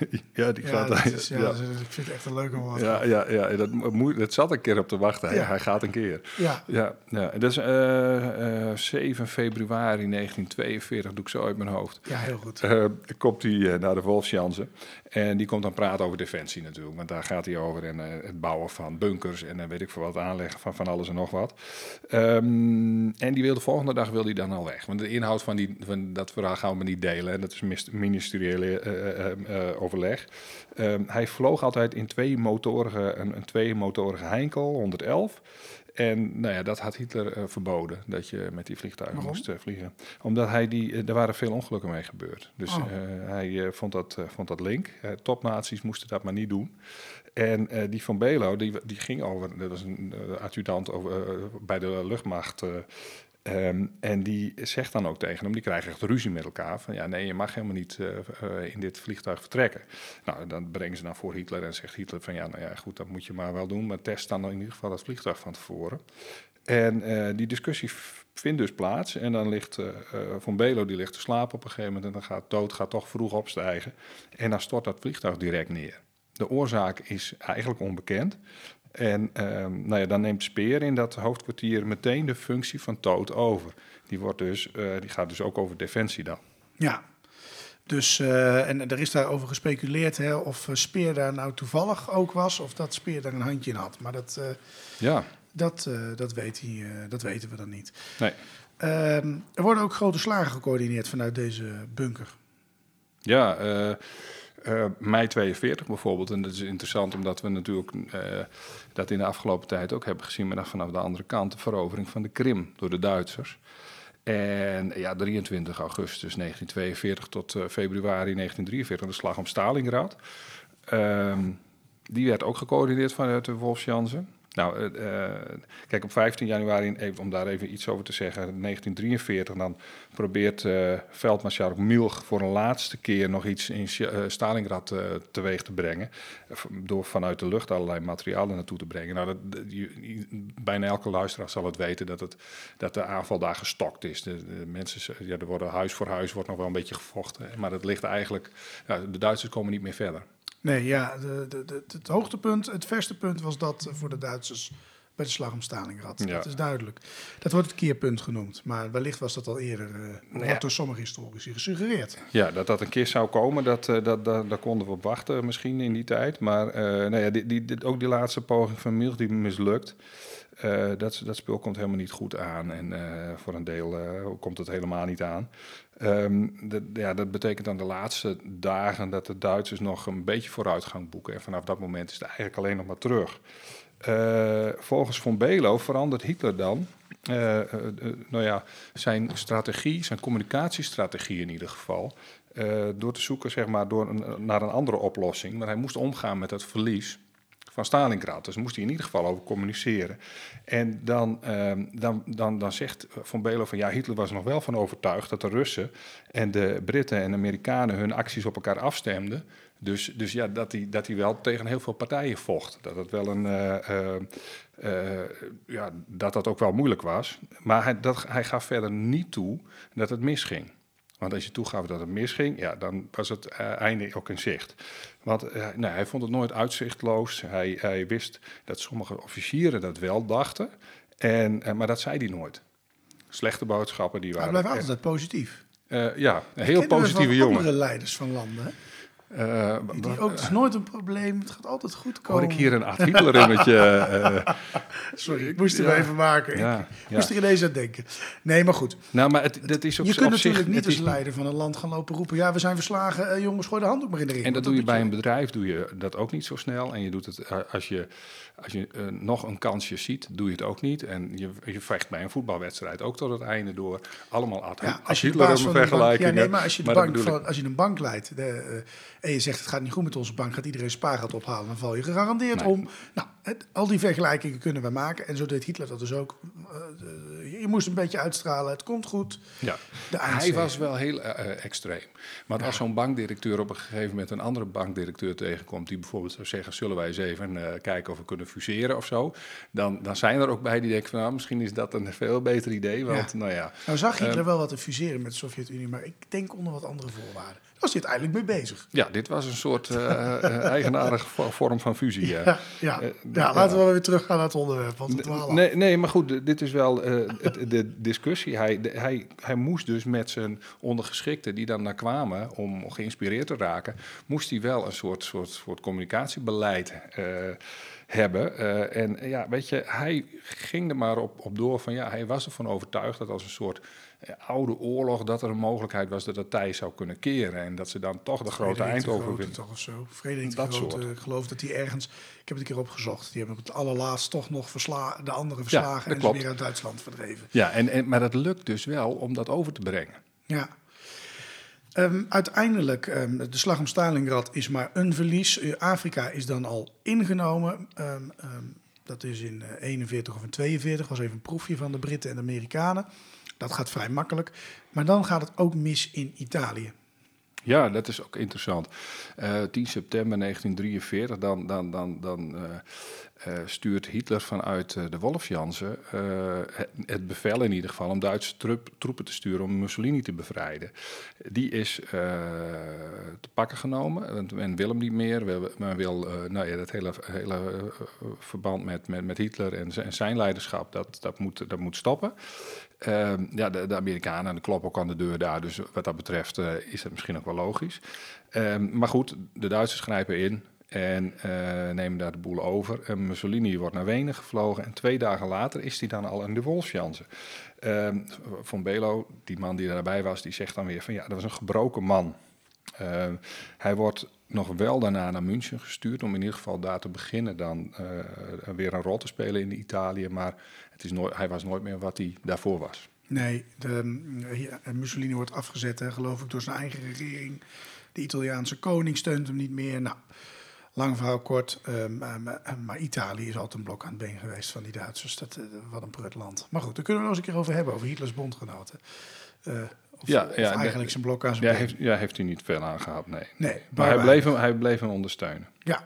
ja, die Ja, gaat... dat is, ja, ja. ik vind het echt een leuke woord. Ja, ja, ja dat, moet, dat zat een keer op te wachten. Hij, Ja. hij gaat een keer. Ja. Ja, ja. dat is eh, eh, 7 februari 1942, doe ik zo uit mijn hoofd. Ja, heel goed. Eh, komt hij eh, naar de Wolfsjanse. En die komt dan praten over defensie natuurlijk. Want daar gaat hij over. En eh, het bouwen van bunkers. En dan weet ik veel wat aanleggen van van alles en nog wat. Ehm, en die wil de volgende dag wil hij dan al weg. Want de inhoud van, die, van dat verhaal gaan we niet delen. En dat is ministeriële eh, eh, eh, overleg. Ehm, hij vloog altijd in twee motorige, een, een twee-motorige Heinkel 111. En nou ja, dat had Hitler eh, verboden, dat je met die vliegtuigen Waarom? moest eh, vliegen. Omdat hij die, eh, er waren veel ongelukken mee gebeurd. Dus Oh. eh, hij eh, vond, dat, eh, vond dat link. Eh, topnaties moesten dat maar niet doen. En eh, die van Belo, die, die ging over, dat was een eh, adjudant over, eh, bij de luchtmacht. Eh, ehm, en die zegt dan ook tegen hem, die krijgen echt ruzie met elkaar. Van ja, nee, je mag helemaal niet eh, eh, in dit vliegtuig vertrekken. Nou, dan brengen ze naar voor Hitler en zegt Hitler van ja, nou ja, goed, dat moet je maar wel doen. Maar test dan in ieder geval het vliegtuig van tevoren. En eh, die discussie vindt dus plaats. En dan ligt eh, Van Belo die ligt te slapen op een gegeven moment. En dan gaat dood gaat toch vroeg opstijgen. En dan stort dat vliegtuig direct neer. De oorzaak is eigenlijk onbekend. En ehm, nou ja, dan neemt Speer in dat hoofdkwartier meteen de functie van Toot over. Die, wordt dus, eh, die gaat dus ook over defensie dan. Ja. Dus, eh, en er is daarover gespeculeerd hè, of eh, Speer daar nou toevallig ook was, of dat Speer daar een handje in had. Maar dat, Ja, dat, dat, weet hij, dat weten we dan niet. nee. Ehm, er worden ook grote slagen gecoördineerd vanuit deze bunker. Ja, eh, eh, mei 42 bijvoorbeeld. En dat is interessant omdat we natuurlijk eh, dat in de afgelopen tijd ook hebben gezien, maar dan vanaf de andere kant de verovering van de Krim door de Duitsers. En ja, 23 augustus 1942 tot eh, februari 1943, de slag om Stalingrad. Ehm, die werd ook gecoördineerd vanuit de Wolfsjansen. Nou, eh, eh, kijk, op 15 januari, even, om daar even iets over te zeggen, 1943, dan probeert eh veldmaarschalk Milch voor een laatste keer nog iets in Stalingrad teweeg te brengen. door vanuit de lucht allerlei materialen naartoe te brengen. Nou, dat, bijna elke luisteraar zal het weten dat, het, dat de aanval daar gestokt is. De, mensen, ja, er worden huis voor huis wordt nog wel een beetje gevochten. Maar dat ligt eigenlijk, de Duitsers komen niet meer verder. Nee, ja, de, de, de- het hoogtepunt, het verste punt was dat voor de Duitsers bij de slag om Stalingrad. Ja. Dat is duidelijk. Dat wordt het keerpunt genoemd, maar wellicht was dat al eerder, eh ja. door sommige historici gesuggereerd. Ja, dat dat een keer zou komen, dat, eh, dat, dat, daar konden we op wachten misschien in die tijd. Maar eh, nou ja, die, ook die laatste poging van Milch die mislukt. Eh, dat, dat spul komt helemaal niet goed aan. En eh, voor een deel eh, komt het helemaal niet aan. Ehm, ja, dat betekent dan de laatste dagen dat de Duitsers nog een beetje vooruitgang boeken. En vanaf dat moment is het eigenlijk alleen nog maar terug. Eh, volgens Von Belo verandert Hitler dan eh, eh, nou ja, zijn strategie, zijn communicatiestrategie in ieder geval. door te zoeken zeg maar, door naar een andere oplossing. Maar hij moest omgaan met het verlies van Stalingrad. Dus moest hij in ieder geval over communiceren. En dan, ehm, dan, dan, dan zegt Von Belo van ja, Hitler was nog wel van overtuigd dat de Russen en de Britten en Amerikanen hun acties op elkaar afstemden. Dus, dus ja, dat hij, dat hij wel tegen heel veel partijen vocht. Dat het wel een. eh, eh, eh, ja, dat dat ook wel moeilijk was. Maar hij, dat, hij gaf verder niet toe dat het misging. Want als je toegaf dat het misging, ja, dan was het eh, einde ook in zicht. Want eh, nou, hij vond het nooit uitzichtloos. Hij, hij wist dat sommige officieren dat wel dachten. En, eh, maar dat zei hij nooit. Slechte boodschappen, die Hij waren... blijft altijd positief. ja, een heel positieve jongen. andere leiders van landen. Eh, Die wa- ook, het is nooit een probleem, het gaat altijd goed komen. Hoor ik hier een artikelenrummetje? eh Sorry, ik moest er Ja. even maken. ja, Ik ja. moest er ineens aan denken. Nee, maar goed. Nou, maar het, dat is op, je kunt op zich... natuurlijk niet als leider van een land gaan lopen roepen... ja, we zijn verslagen, eh, jongens, gooi de handdoek maar in de ring. En dat doe je bij een bedrijf, doe je dat ook niet zo snel. En je doet het eh, als je, als je eh, nog een kansje ziet, doe je het ook niet. En je, je vecht bij een voetbalwedstrijd ook tot het einde door. Allemaal ad Ja, als je de baas van bank, ja, nee, maar als je, de maar bank van, als je een bank leidt de, eh, en je zegt het gaat niet goed met onze bank, gaat iedereen spaargeld ophalen, dan val je gegarandeerd Nee. om. Nou, het- al die vergelijkingen kunnen we maken en zo deed Hitler dat dus ook. Eh, eh, je moest een beetje uitstralen, het komt goed. Ja. Hij was wel heel eh, extreem. Maar als zo'n bankdirecteur op een gegeven moment een andere bankdirecteur tegenkomt, die bijvoorbeeld zou zeggen: Zullen wij eens even kijken of we kunnen fuseren of zo? Dan, dan zijn er ook bij die denken: van, nou, Misschien is dat een veel beter idee. Want, Ja. nou ja. Nou zag Hitler Ehm, wel wat te fuseren met de Sovjet-Unie, maar ik denk onder wat andere voorwaarden. Was hij uiteindelijk mee bezig. Ja, dit was een soort eh, eh, eigenaardige vo- vorm van fusie. ja. Ja, ja. Eh, ja laten we weer teruggaan naar het onderwerp. Want het. Nee, nee, maar goed, dit is wel eh, het- de discussie. Hij, de- hij, hij moest dus met zijn ondergeschikten die dan naar kwamen om geïnspireerd te raken, moest hij wel een soort, soort, soort communicatiebeleid. eh, hebben. Eh, en ja, weet je, hij ging er maar op, op door van ja, hij was ervan overtuigd dat als een soort eh, oude oorlog, dat er een mogelijkheid was dat het tij zou kunnen keren. En dat ze dan toch de grote Frederik de Eindhoven Grote winnen. toch of zo. Frederik Dat Grote, soort. ik geloof dat hij ergens... Ik heb het een keer opgezocht. Die hebben op het allerlaatst toch nog versla, de andere verslagen... en ze klopt. weer uit Duitsland verdreven. Ja, en, en, maar dat lukt dus wel om dat over te brengen. Ja. Ehm, uiteindelijk, ehm, de slag om Stalingrad is maar een verlies. Eh, Afrika is dan al ingenomen. Ehm, dat is in eh, 41 of in 42. was even een proefje van de Britten en de Amerikanen. Dat gaat vrij makkelijk. Maar dan gaat het ook mis in Italië. Ja, dat is ook interessant. Eh 10 september 1943, dan, dan, dan, dan eh, eh, stuurt Hitler vanuit eh, de Wolfjansen eh, het, het bevel in ieder geval om Duitse troep- troepen te sturen om Mussolini te bevrijden. Die is eh, te pakken genomen men wil hem niet meer. Men wil eh, nou ja, dat hele, hele eh, verband met, met, met Hitler en en zijn leiderschap, dat, dat, moet, dat moet stoppen. Ehm, ja, de, de Amerikanen kloppen ook aan de deur daar. Dus wat dat betreft eh, is het misschien ook wel logisch. Ehm, maar goed, de Duitsers grijpen in en eh, nemen daar de boel over. En Mussolini wordt naar Wenen gevlogen. En twee dagen later is hij dan al in de Wolfsjansen. Von Belo, die man die daarbij was, die zegt dan weer van ja, dat was een gebroken man. Ehm, hij wordt nog wel daarna naar München gestuurd om in ieder geval daar te beginnen dan eh, weer een rol te spelen in Italië. Maar het is nooit, hij was nooit meer wat hij daarvoor was. Nee, de, Mussolini wordt afgezet, geloof ik, door zijn eigen regering. De Italiaanse koning steunt hem niet meer. Nou, lang verhaal kort. ehm, ehm, eh, maar Italië is altijd een blok aan het been geweest van die Duitsers. Dat, eh, wat een prutland. Maar goed, daar kunnen we nog eens een keer over hebben, over Hitlers bondgenoten. Eh, of, Ja, of ja, eigenlijk de- zijn blok aan zijn Ja, heeft, ja, heeft hij niet veel aan gehad, nee. Nee, Maar hij bleef, hem, hij bleef hem ondersteunen. Ja.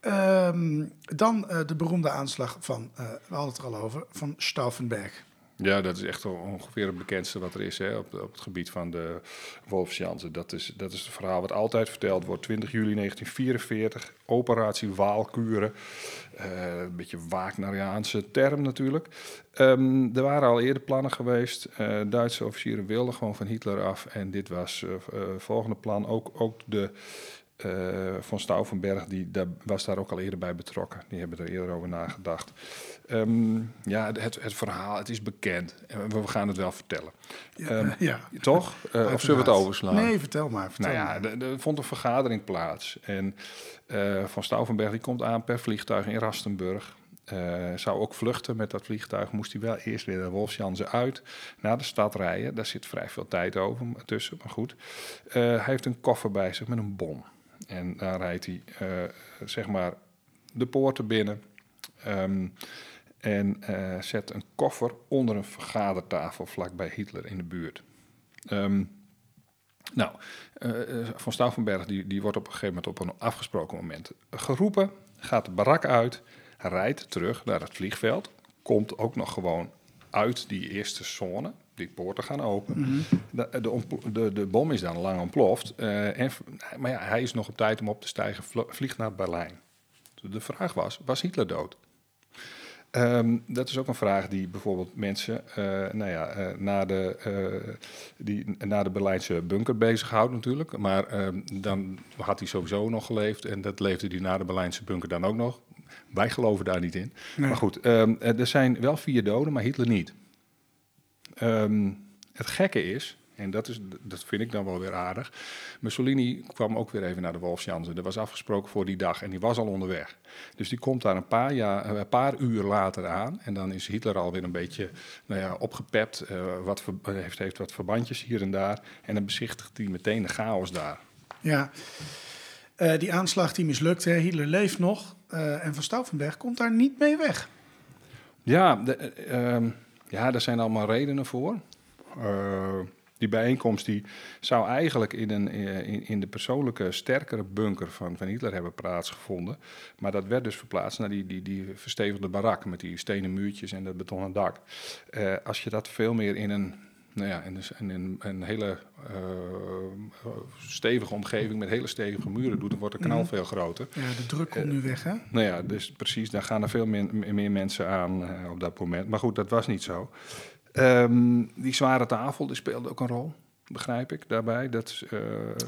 Ehm, dan eh, de beroemde aanslag van, eh, we hadden het er al over, van Stauffenberg. Ja, dat is echt ongeveer het bekendste wat er is hè, op, op het gebied van de Wolfsjansen. Dat is, dat is het verhaal wat altijd verteld wordt. 20 juli 1944, operatie Waalkuren. Eh, een beetje Wagneriaanse term natuurlijk. Ehm, er waren al eerder plannen geweest. Eh, Duitse officieren wilden gewoon van Hitler af. En dit was het volgende plan. Ook, ook de eh, van Stauffenberg, die daar, was daar ook al eerder bij betrokken. Die hebben er eerder over nagedacht. Ehm, ja, het, het verhaal, het is bekend. En we, we gaan het wel vertellen. Ehm, ja. Toch? Eh, of zullen we het overslaan? Nee, vertel maar. Vertel Nou ja, er, er vond een vergadering plaats. En eh, Van Stauffenberg die komt aan per vliegtuig in Rastenburg. Zou ook vluchten met dat vliegtuig. Moest hij wel eerst weer de Wolfsjansen uit naar de stad rijden. Daar zit vrij veel tijd over tussen, maar goed. Hij heeft een koffer bij zich met een bom. En daar rijdt hij, eh, zeg maar, de poorten binnen. Ehm, en eh, zet een koffer onder een vergadertafel vlakbij Hitler in de buurt. Ehm, nou, eh, Van Stauffenberg die, die wordt op een gegeven moment op een afgesproken moment geroepen, gaat de barak uit, rijdt terug naar het vliegveld, komt ook nog gewoon uit die eerste zone, die poorten gaan open. de, de, de, de bom is dan lang ontploft, eh, en, maar ja, hij is nog op tijd om op te stijgen, vliegt naar Berlijn. De vraag was, was Hitler dood? Ehm, dat is ook een vraag die bijvoorbeeld mensen eh, nou ja, eh, naar, de, die, naar de Berlijnse bunker bezighoudt natuurlijk. Maar ehm, dan had hij sowieso nog geleefd en dat leefde hij na de Berlijnse bunker dan ook nog. Wij geloven daar niet in. Nee. Maar goed, ehm, er zijn wel vier doden, maar Hitler niet. Ehm, het gekke is, en dat, is, dat vind ik dan wel weer aardig. Mussolini kwam ook weer even naar de Wolfsjansen. Dat was afgesproken voor die dag en die was al onderweg. Dus die komt daar een paar, jaar, eh, een paar uur later aan. En dan is Hitler alweer een beetje nou ja, opgepept. eh, wat ver- eh, heeft, heeft wat verbandjes hier en daar. En dan bezichtigt hij meteen de chaos daar. Ja, die aanslag die mislukt, hè. Hitler leeft nog. en Van Stauffenberg komt daar niet mee weg. Ja, de, eh, ehm, ja, daar zijn allemaal redenen voor. Eh, die bijeenkomst die zou eigenlijk in, een, eh, in, in de persoonlijke sterkere bunker van, van Hitler hebben plaatsgevonden. Maar dat werd dus verplaatst naar die, die, die verstevigde barak met die stenen muurtjes en dat betonnen dak. Eh, als je dat veel meer in een, nou ja, in een, in een, hele eh, stevige omgeving met hele stevige muren doet, dan wordt de knal veel groter. Ja, de druk komt nu weg, hè? Nou ja, dus precies, daar gaan er veel meer, meer mensen aan eh, op dat moment. Maar goed, dat was niet zo. Ehm, die zware tafel, die speelde ook een rol, begrijp ik, daarbij. Dat, eh,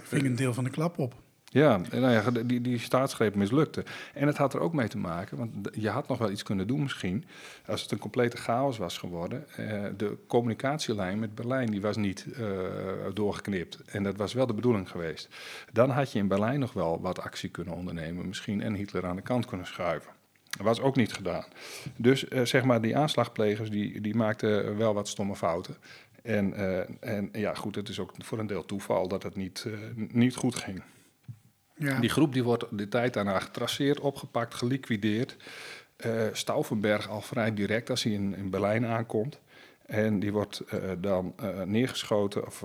Ving een deel van de klap op. Ja, nou die, die staatsgreep mislukte. En het had er ook mee te maken, want je had nog wel iets kunnen doen misschien, als het een complete chaos was geworden. Uh, de communicatielijn met Berlijn die was niet uh, doorgeknipt. En dat was wel de bedoeling geweest. Dan had je in Berlijn nog wel wat actie kunnen ondernemen misschien en Hitler aan de kant kunnen schuiven. Dat was ook niet gedaan. Dus uh, zeg maar, die aanslagplegers die, die maakten wel wat stomme fouten. En, en ja, goed, het is ook voor een deel toeval dat het niet, niet goed ging. Ja. Die groep die wordt de tijd daarna getraceerd, opgepakt, geliquideerd. Uh, Stauffenberg al vrij direct als hij in, in Berlijn aankomt. En die wordt uh, dan uh, neergeschoten of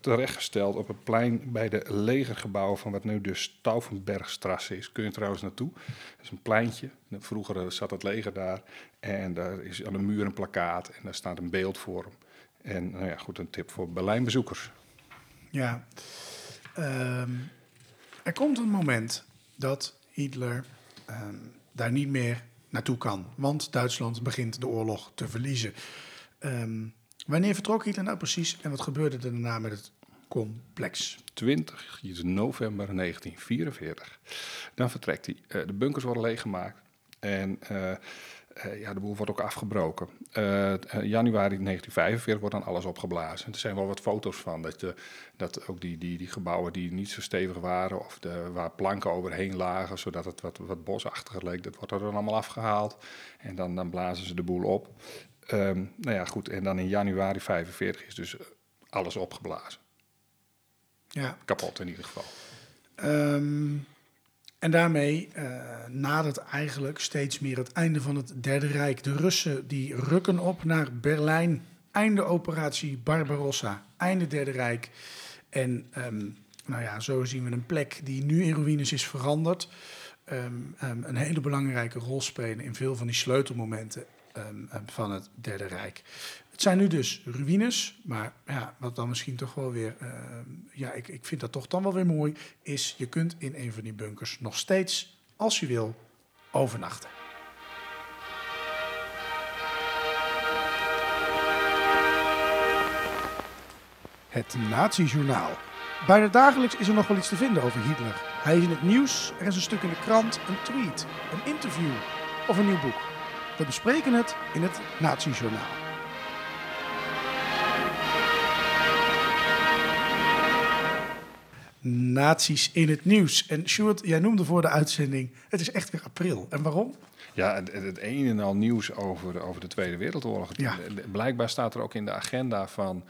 terechtgesteld op het plein bij de legergebouwen van wat nu de Stauffenbergstrasse is. Kun je trouwens naartoe. Dat is een pleintje. Vroeger zat het leger daar. En daar is aan de muur een plakkaat en daar staat een beeld voor hem. En nou ja, goed, een tip voor Berlijnbezoekers. Ja. Um er komt een moment dat Hitler um, daar niet meer naartoe kan, want Duitsland begint de oorlog te verliezen. Um, wanneer vertrok Hitler nou precies en wat gebeurde er daarna met het complex? 20 november 1944. Dan vertrekt hij. Uh, de bunkers worden leeggemaakt en uh, ja, de boel wordt ook afgebroken. Uh, januari 1945 wordt dan alles opgeblazen. Er zijn wel wat foto's van. Dat, de, dat ook die, die, die gebouwen die niet zo stevig waren... of de, waar planken overheen lagen, zodat het wat, wat bosachtiger leek... dat wordt er dan allemaal afgehaald. En dan, dan blazen ze de boel op. Um, nou ja, goed. En dan in januari 45 is dus alles opgeblazen. Ja. Kapot in ieder geval. Um... En daarmee uh, nadert eigenlijk steeds meer het einde van het Derde Rijk. De Russen die rukken op naar Berlijn. Einde operatie Barbarossa. Einde Derde Rijk. En um, nou ja, zo zien we een plek die nu in ruïnes is veranderd. Um, um, een hele belangrijke rol spelen in veel van die sleutelmomenten van het Derde Rijk. Het zijn nu dus ruïnes, maar ja, wat dan misschien toch wel weer, uh, ja, ik, ik vind dat toch dan wel weer mooi, is je kunt in een van die bunkers nog steeds, als je wil, overnachten. Het Nazi-journaal. Bijna dagelijks is er nog wel iets te vinden over Hitler. Hij is in het nieuws, er is een stuk in de krant, een tweet, een interview of een nieuw boek. We bespreken het in het Nazi-journaal. Nazi's in het nieuws. En Stuart, jij noemde voor de uitzending, het is echt weer april. En waarom? Ja, het, het een en al nieuws over, over de Tweede Wereldoorlog. Ja. Blijkbaar staat er ook in de agenda van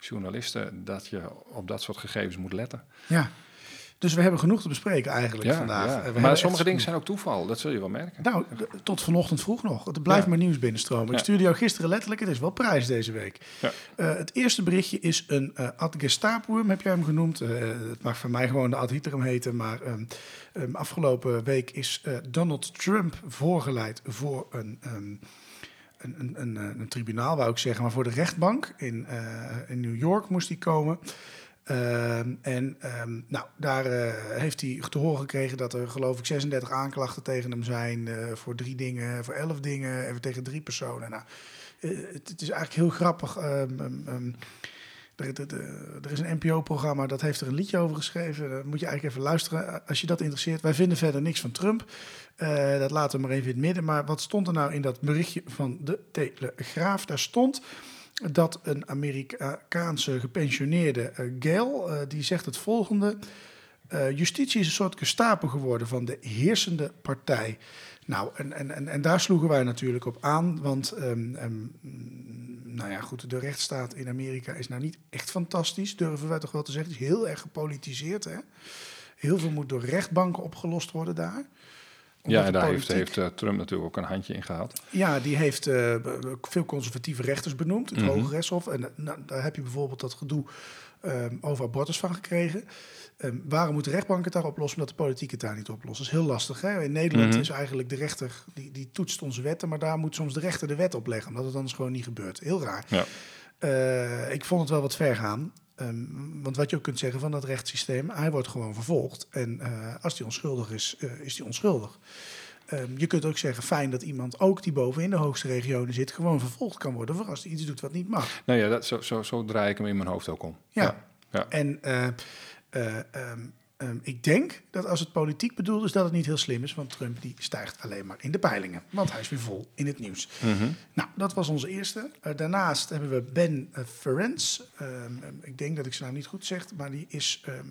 journalisten dat je op dat soort gegevens moet letten. Ja. Dus we hebben genoeg te bespreken eigenlijk ja, vandaag. Ja. Maar sommige dingen zijn ook toeval, dat zul je wel merken. Nou, tot vanochtend vroeg nog. Het blijft maar nieuws binnenstromen. Ik stuurde jou gisteren letterlijk, het is wel prijs deze week. Uh, het eerste berichtje is een uh, ad heb jij hem genoemd. Uh, het mag van mij gewoon de ad Hitlerum heten, maar um, um, afgelopen week is Donald Trump voorgeleid voor een... Um, een, een, een, een, tribunaal, wou ik zeggen, maar voor de rechtbank in, in New York moest hij komen. Ehm, en ehm, nou, daar uh, heeft hij te horen gekregen dat er geloof ik 36 aanklachten tegen hem zijn uh, voor drie dingen, voor elf dingen, even tegen drie personen. Nou, uh, het, is eigenlijk heel grappig. Um, er, er, is een NPO-programma dat heeft er een liedje over geschreven. Moet je eigenlijk even luisteren als je dat interesseert. Wij vinden verder niks van Trump. dat laten we maar even in het midden. Maar wat stond er nou in dat berichtje van de Telegraaf? Daar stond dat een Amerikaanse gepensioneerde uh, Gail, uh, die zegt het volgende. Uh, justitie is een soort gestapen geworden van de heersende partij. Nou, en, en, en, daar sloegen wij natuurlijk op aan, want um, um, nou ja, goed, de rechtsstaat in Amerika is nou niet echt fantastisch, durven wij toch wel te zeggen. Het is heel erg gepolitiseerd. Hè? Heel veel moet door rechtbanken opgelost worden daar. Ja, en daar heeft, heeft uh, Trump natuurlijk ook een handje in gehad. Ja, die heeft uh, veel conservatieve rechters benoemd, het mm -hmm. Hoge Rechtshof. En nou, daar heb je bijvoorbeeld dat gedoe um, over abortus van gekregen. Um, waarom moet de rechtbank het daar oplossen, omdat de politiek het daar niet oplost? Dat is heel lastig. Hè? In Nederland mm -hmm. is eigenlijk de rechter, die, die toetst onze wetten... maar daar moet soms de rechter de wet opleggen, omdat het anders gewoon niet gebeurt. Heel raar. Ja. Uh, ik vond het wel wat ver gaan. Um, want wat je ook kunt zeggen van dat rechtssysteem, hij wordt gewoon vervolgd. En uh, als hij onschuldig is, uh, is hij onschuldig. Um, je kunt ook zeggen, fijn dat iemand ook die boven in de hoogste regionen zit, gewoon vervolgd kan worden voor als hij iets doet wat niet mag. Nou ja, dat, zo, zo, zo draai ik hem in mijn hoofd ook om. Ja, ja. ja. en uh, um, Ehm, ik denk dat als het politiek bedoeld is, dat het niet heel slim is. Want Trump die stijgt alleen maar in de peilingen. Want hij is weer vol in het nieuws. Nou, dat was onze eerste. Eh, daarnaast hebben we Ben uh, Ferencz. Ehm, ik denk dat ik ze nou niet goed zeg, maar die is ehm,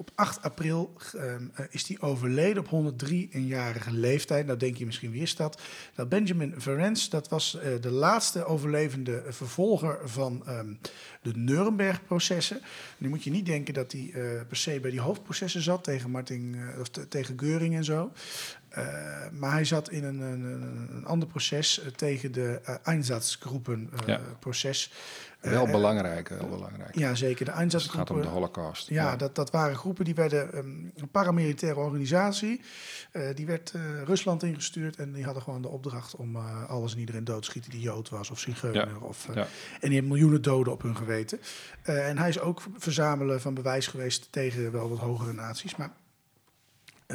op 8 april ehm, eh, is die overleden op 103-jarige leeftijd. Nou denk je misschien, wie is dat? Nou, Benjamin Ferencz, dat was eh, de laatste overlevende vervolger van ehm, de Nuremberg-processen. Nu moet je niet denken dat hij eh, per se bij die hoofdprocessen zat tegen Martin, of te- tegen Geuring en zo. Eh, maar hij zat in een, een, een- ander proces eh, tegen de uh, Einsatzgroepen Ja. Wel belangrijk, heel belangrijk. Ja, zeker. De het gaat Einsatzgroepen. om de holocaust. Ja, Dat, dat waren groepen die werden ehm, een paramilitaire organisatie. die werd Rusland ingestuurd en die hadden gewoon de opdracht om alles en iedereen dood te schieten die Jood was of Zigeuner. Ja, Of. En die hebben miljoenen doden op hun geweten. En hij is ook verzamelen van bewijs geweest tegen wel wat hogere naties. Maar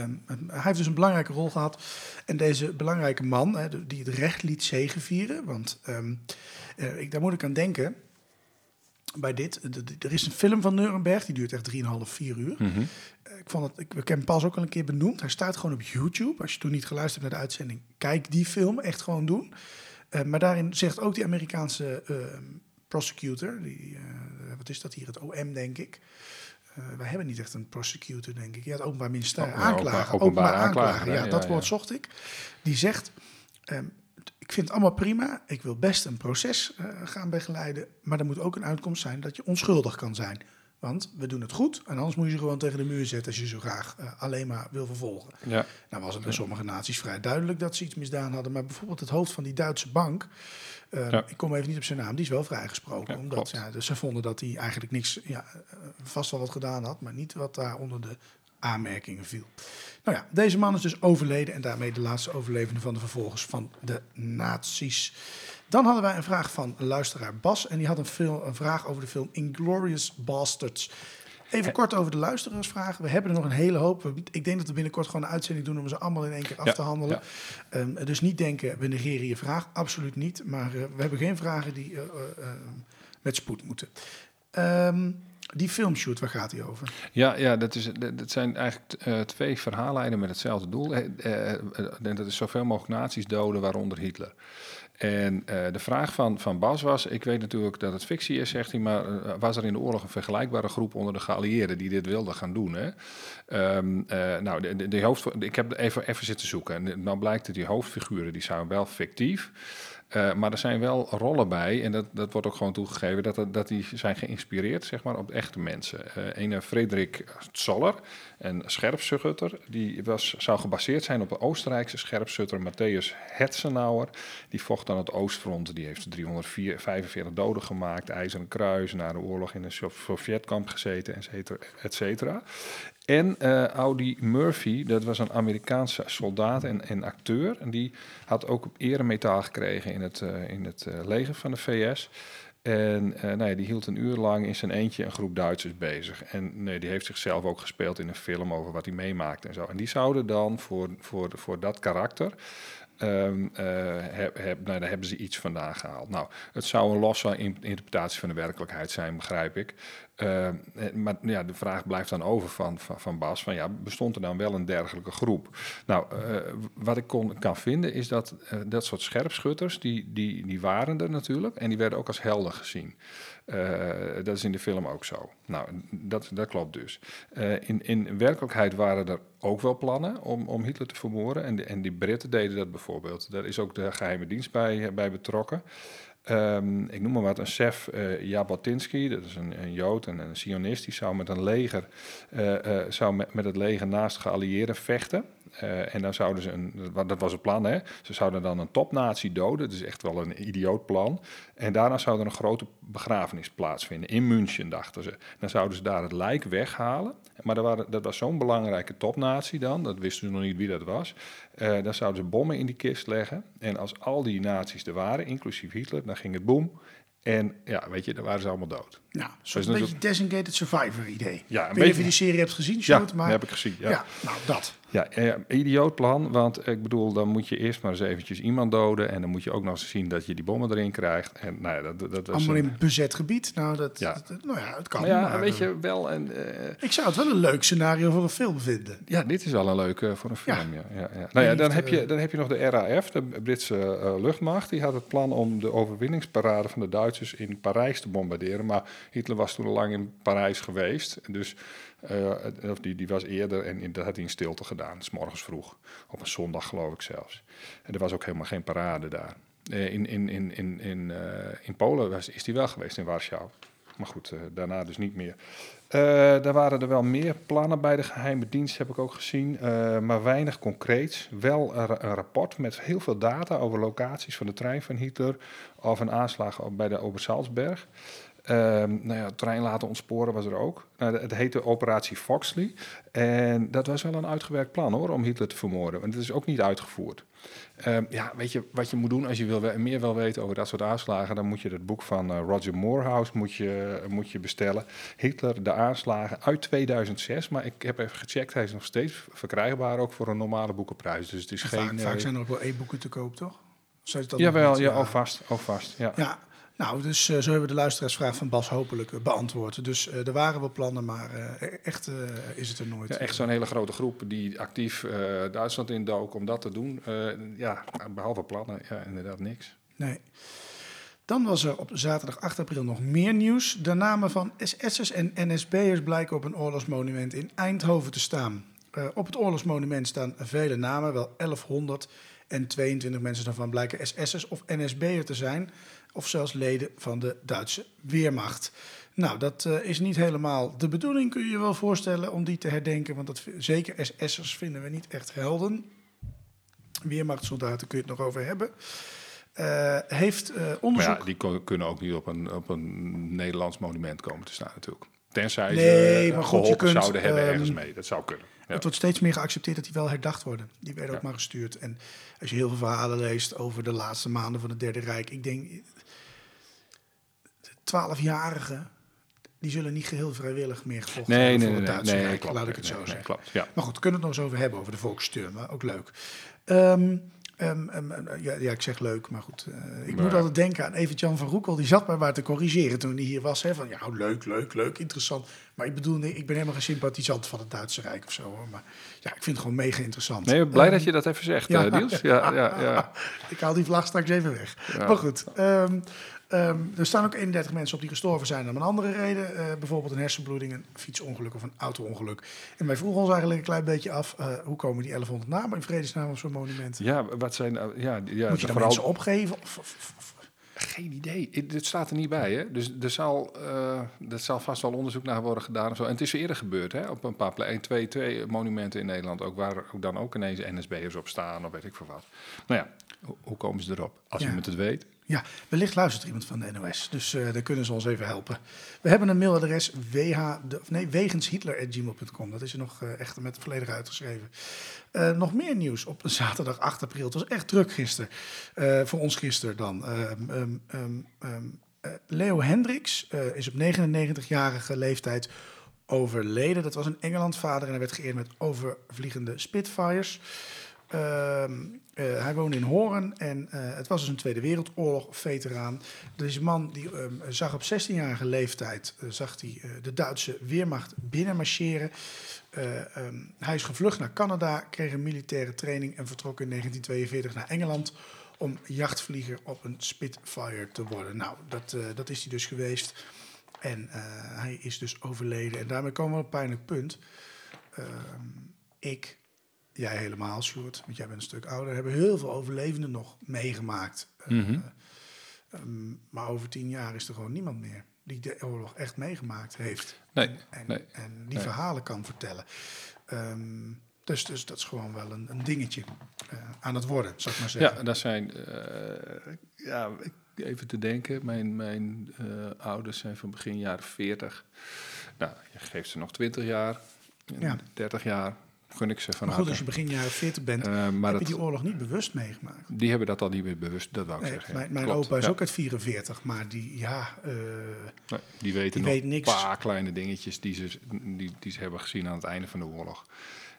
ehm, hij heeft dus een belangrijke rol gehad. En deze belangrijke man, die het recht liet zegevieren. Want ehm, eh, ik, daar moet ik aan denken. Bij dit, er is een film van Nuremberg, die duurt echt 3,5, 4 uur. Mhm. Eh, Ik, vond het, ik, ik heb hem pas ook al een keer benoemd. Hij staat gewoon op YouTube. Als je toen niet geluisterd hebt naar de uitzending, kijk die film. Echt gewoon doen. Eh, maar daarin zegt ook die Amerikaanse prosecutor, die, wat is dat hier, het OM denk ik. Eh, wij hebben niet echt een prosecutor, denk ik. Ja, het Openbaar Ministerie. Ja, aanklager. openbaar- openbaar aanklager, Ja, hè? dat Ja, woord ja. zocht ik. Die zegt, ehm, ik vind het allemaal prima. Ik wil best een proces eh, gaan begeleiden. Maar er moet ook een uitkomst zijn dat je onschuldig kan zijn. Want we doen het goed. En anders moet je ze gewoon tegen de muur zetten als je zo graag eh, alleen maar wil vervolgen. Ja. Nou was het bij sommige naties vrij duidelijk dat ze iets misdaan hadden. Maar bijvoorbeeld het hoofd van die Duitse bank, eh, Ja. ik kom even niet op zijn naam, die is wel vrijgesproken. Ja, omdat klopt. ja, dus ze vonden dat hij eigenlijk niks, ja, eh, vast wel wat gedaan had, maar niet wat daar onder de aanmerkingen viel. Nou ja, deze man is dus overleden en daarmee de laatste overlevende van de vervolgers van de nazi's. Dan hadden wij een vraag van luisteraar Bas en die had een, film, een vraag over de film Inglorious Bastards. Even kort over de luisteraarsvragen. We hebben er nog een hele hoop. Ik denk dat we binnenkort gewoon een uitzending doen om ze allemaal in één keer af te handelen. Ehm, dus niet denken, we negeren je vraag. Absoluut niet. Maar eh, we hebben geen vragen die eh, eh, eh, met spoed moeten. Ehm, die filmshoot, waar gaat die over? Ja, ja dat, is, dat zijn eigenlijk eh, twee verhaallijnen met hetzelfde doel. Eh, eh, eh, dat is zoveel mogelijk nazi's doden, waaronder Hitler. En eh, de vraag van, van Bas was, ik weet natuurlijk dat het fictie is, zegt hij, maar eh, was er in de oorlog een vergelijkbare groep onder de geallieerden die dit wilden gaan doen? Hè? Ehm, eh, nou, de, de, de hoofd, ik heb even, even zitten zoeken en dan blijkt dat die hoofdfiguren, die zijn wel fictief. Eh, maar er zijn wel rollen bij, en dat, dat wordt ook gewoon toegegeven, dat, dat die zijn geïnspireerd zeg maar, op echte mensen. Eh ene Frederik Zoller, een scherpschutter, die was, zou gebaseerd zijn op de Oostenrijkse scherpschutter Matthäus Hetzenauer. Die vocht aan het Oostfront, die heeft 345 doden gemaakt, IJzeren Kruis, na de oorlog in een Sov- Sovjetkamp gezeten, et cetera. En eh Audi Murphy, dat was een Amerikaanse soldaat en, en acteur. En die had ook eremetaal gekregen in het, eh, in het eh, leger van de VS. En nou die hield een uur lang in zijn eentje een groep Duitsers bezig. En nee, die heeft zichzelf ook gespeeld in een film over wat hij meemaakte en zo. En die zouden dan voor, voor, voor dat karakter. ehm, eh, heb, nou, daar hebben ze iets vandaan gehaald. Nou, het zou een losse in- interpretatie van de werkelijkheid zijn, begrijp ik. Eh, eh, maar ja, de vraag blijft dan over van, van, Bas: van ja, bestond er dan wel een dergelijke groep? Nou, eh, wat ik kon, kan vinden is dat dat soort scherpschutters, die, die, die waren er natuurlijk en die werden ook als helden gezien. Dat is in de film ook zo. Nou, dat, dat klopt dus. In, in werkelijkheid waren er ook wel plannen om, om Hitler te vermoorden. En, de, en die Britten deden dat bijvoorbeeld. Daar is ook de geheime dienst bij, bij betrokken. Ehm, ik noem maar wat, een chef eh Jabotinsky, dat is een, een Jood en een Sionist, die zou met een leger, eh, eh, zou met, met het leger naast geallieerden vechten. Eh, en dan zouden ze een, dat was het plan, hè? Ze zouden dan een topnatie doden. Dat is echt wel een idioot plan. En daarna zou er een grote begrafenis plaatsvinden in München, dachten ze. Dan zouden ze daar het lijk weghalen. Maar er waren, dat was zo'n belangrijke topnatie dan, dat wisten ze nog niet wie dat was. Eh dan zouden ze bommen in die kist leggen. En als al die naties er waren, inclusief Hitler, dan ging het boem. En ja, weet je, dan waren ze allemaal dood. Nou, Dus een dat- beetje designated survivor idee. Ja, een ik weet niet of je beetje. die serie hebt gezien, Ja, Sjoerd, maar... dat heb ik gezien. Ja. Ja, nou dat. Ja, eh, idioot plan, want ik bedoel, dan moet je eerst maar eens eventjes iemand doden en dan moet je ook nog eens zien dat je die bommen erin krijgt. En nou ja, dat, dat was Allemaal een- in bezet gebied. Nou, dat, Ja. dat- nou ja, het kan. Maar ja, maar, weet eh, je wel, en, eh, Ik zou het wel een leuk scenario voor een film vinden. ja, dit is wel een leuke voor een film. Ja. Ja, ja, Nou ja, dan heb, je, eh, dan heb je nog de RAF, de Britse eh, luchtmacht. Die had het plan om de overwinningsparade van de Duitsers in Parijs te bombarderen. Maar Hitler was toen al lang in Parijs geweest. Dus eh, of die, die was eerder en dat had hij in stilte gedaan, s morgens vroeg. Op een zondag geloof ik zelfs. En er was ook helemaal geen parade daar. Eh, in, in, in, in, in, eh, in Polen was, is hij wel geweest, in Warschau. Maar goed, eh, daarna dus niet meer. Eh, daar waren er wel meer plannen bij de geheime dienst, heb ik ook gezien. eh, maar weinig concreets. Wel een, een rapport met heel veel data over locaties van de trein van Hitler. Of een aanslag bij de Obersalzberg. Ehm nou ja, trein laten ontsporen was er ook. Nou, het heette Operatie Foxley. En dat was wel een uitgewerkt plan hoor, om Hitler te vermoorden. Want het is ook niet uitgevoerd. Ehm, ja, weet je wat je moet doen als je wil, meer wil weten over dat soort aanslagen? Dan moet je het boek van eh, Roger Morehouse moet je, moet je bestellen. Hitler, de aanslagen uit 2006. Maar ik heb even gecheckt, hij is nog steeds verkrijgbaar ook voor een normale boekenprijs. Dus het is geen... vaak, vaak eh, zijn er ook wel e-boeken te koop, toch? Nog Jawel, ja, alvast, alvast. Ja. Ja, nou, dus eh, zo hebben we de luisteraarsvraag van Bas hopelijk eh, beantwoord. Dus eh, er waren wel plannen, maar eh, echt is het er nooit. Ja, echt zo'n hele grote groep die actief Duitsland indook om dat te doen. Ja, behalve plannen, ja, inderdaad niks. Nee. Dan was er op zaterdag 8 april nog meer nieuws. De namen van SS'ers en NSB'ers blijken op een oorlogsmonument in Eindhoven te staan. Op het oorlogsmonument staan vele namen, wel 1122 mensen daarvan blijken SS'ers of NSB'er te zijn, of zelfs leden van de Duitse Weermacht. Nou, dat eh, is niet helemaal de bedoeling, kun je je wel voorstellen, om die te herdenken, want dat, zeker SS'ers vinden we niet echt helden. Weermachtsoldaten kun je het nog over hebben. Eh, heeft eh, onderzoek... ja, die kunnen ook niet op een, op een Nederlands monument komen te staan natuurlijk. Tenzij Nee, ze maar eh, goed, je kunt, zouden hebben ehm, ergens mee. Dat zou kunnen. Ja. Het wordt steeds meer geaccepteerd dat die wel herdacht worden. Die werden ook maar gestuurd. En als je heel veel verhalen leest over de laatste maanden van het Derde Rijk, ik denk, twaalfjarigen, die zullen niet geheel vrijwillig meer gevochten Nee, hebben nee, voor nee, het nee, Duitse nee, Rijk, klopt. laat ik het zo zeggen. klopt, ja. Maar goed, kunnen we het nog eens over hebben, over de volkssturm, maar ook leuk. Ehm, ehm, ehm, ehm, ja, ja, ik zeg leuk, maar goed. eh, ik Maar- moet altijd denken aan Evert-Jan van Roekel. Die zat mij maar te corrigeren toen hij hier was. Hè, van, ja, leuk, leuk, leuk, interessant. Maar ik bedoel, nee, ik ben helemaal geen sympathisant van het Duitse Rijk of zo. Hoor. Maar ja, ik vind het gewoon mega interessant. Nee, blij dat je dat even zegt, ja. eh, Niels. Ja, ja, ja. ik haal die vlag straks even weg. Maar goed, ehm, er staan ook 31 mensen op die gestorven zijn om een andere reden. Eh, bijvoorbeeld een hersenbloeding, een fietsongeluk of een auto-ongeluk. En wij vroegen ons eigenlijk een klein beetje af... eh, hoe komen die 1100 namen in vredesnaam op zo'n monument? Ja, wat zijn... nou- Ja, ja, Moet je dan vooral- mensen opgeven? Of, of- of- of- Geen idee. Het- Dit staat er niet bij, hè? Dus er zal, eh er zal vast wel onderzoek naar worden gedaan. Of zo. En het is eerder gebeurd, hè? Op een paar plekken. Twee, twee monumenten in Nederland ook, waar ook dan ook ineens NSB'ers op staan, of weet ik veel wat. Nou ja, ho- hoe komen ze erop? Als Ja. iemand het weet. Ja, wellicht luistert er iemand van de NOS, dus eh daar kunnen ze ons even helpen. We hebben een mailadres wh, de, nee, wegenshitler.gmail.com. Dat is er nog eh, echt met volledig uitgeschreven. Eh, nog meer nieuws op zaterdag 8 april. Het was echt druk gisteren. Voor ons gisteren dan. Ehm, ehm, ehm, ehm, eh, Leo Hendricks is op 99-jarige leeftijd overleden. Dat was een Engelandvader en hij werd geëerd met overvliegende Spitfires. Ehm, eh, hij woonde in Hoorn en eh, het was dus een Tweede Wereldoorlog veteraan. Deze man die ehm, zag op 16-jarige leeftijd eh, zag hij, de Duitse Weermacht binnenmarcheren. Eh, ehm, hij is gevlucht naar Canada, kreeg een militaire training en vertrok in 1942 naar Engeland om jachtvlieger op een Spitfire te worden. Nou, dat, dat is hij dus geweest. En hij is dus overleden. En daarmee komen we op een pijnlijk punt. Ik, jij helemaal, Sjoerd, want jij bent een stuk ouder, hebben heel veel overlevenden nog meegemaakt. Eh, Mhm. ehm, maar over tien jaar is er gewoon niemand meer die de oorlog echt meegemaakt heeft. Nee, En, nee. en die Nee. verhalen kan vertellen. Ehm, dus, dus dat is gewoon wel een, een dingetje eh, aan het worden, zou ik maar zeggen. Ja, dat zijn... eh, ja, even te denken. Mijn, mijn ouders zijn van begin jaren 40. Nou, je geeft ze nog 20 jaar. Ja. 30 jaar. Gun ik ze van maar goed, als je begin jaren 40 bent, Eh, maar heb dat, je die oorlog niet bewust meegemaakt. die hebben dat al niet meer bewust, dat wou ik Nee, zeggen. mijn mijn opa is ja. ook uit 44, maar die, ja, eh, Nee, die weten die nog weet een niks. paar kleine dingetjes die ze, die, die ze hebben gezien aan het einde van de oorlog.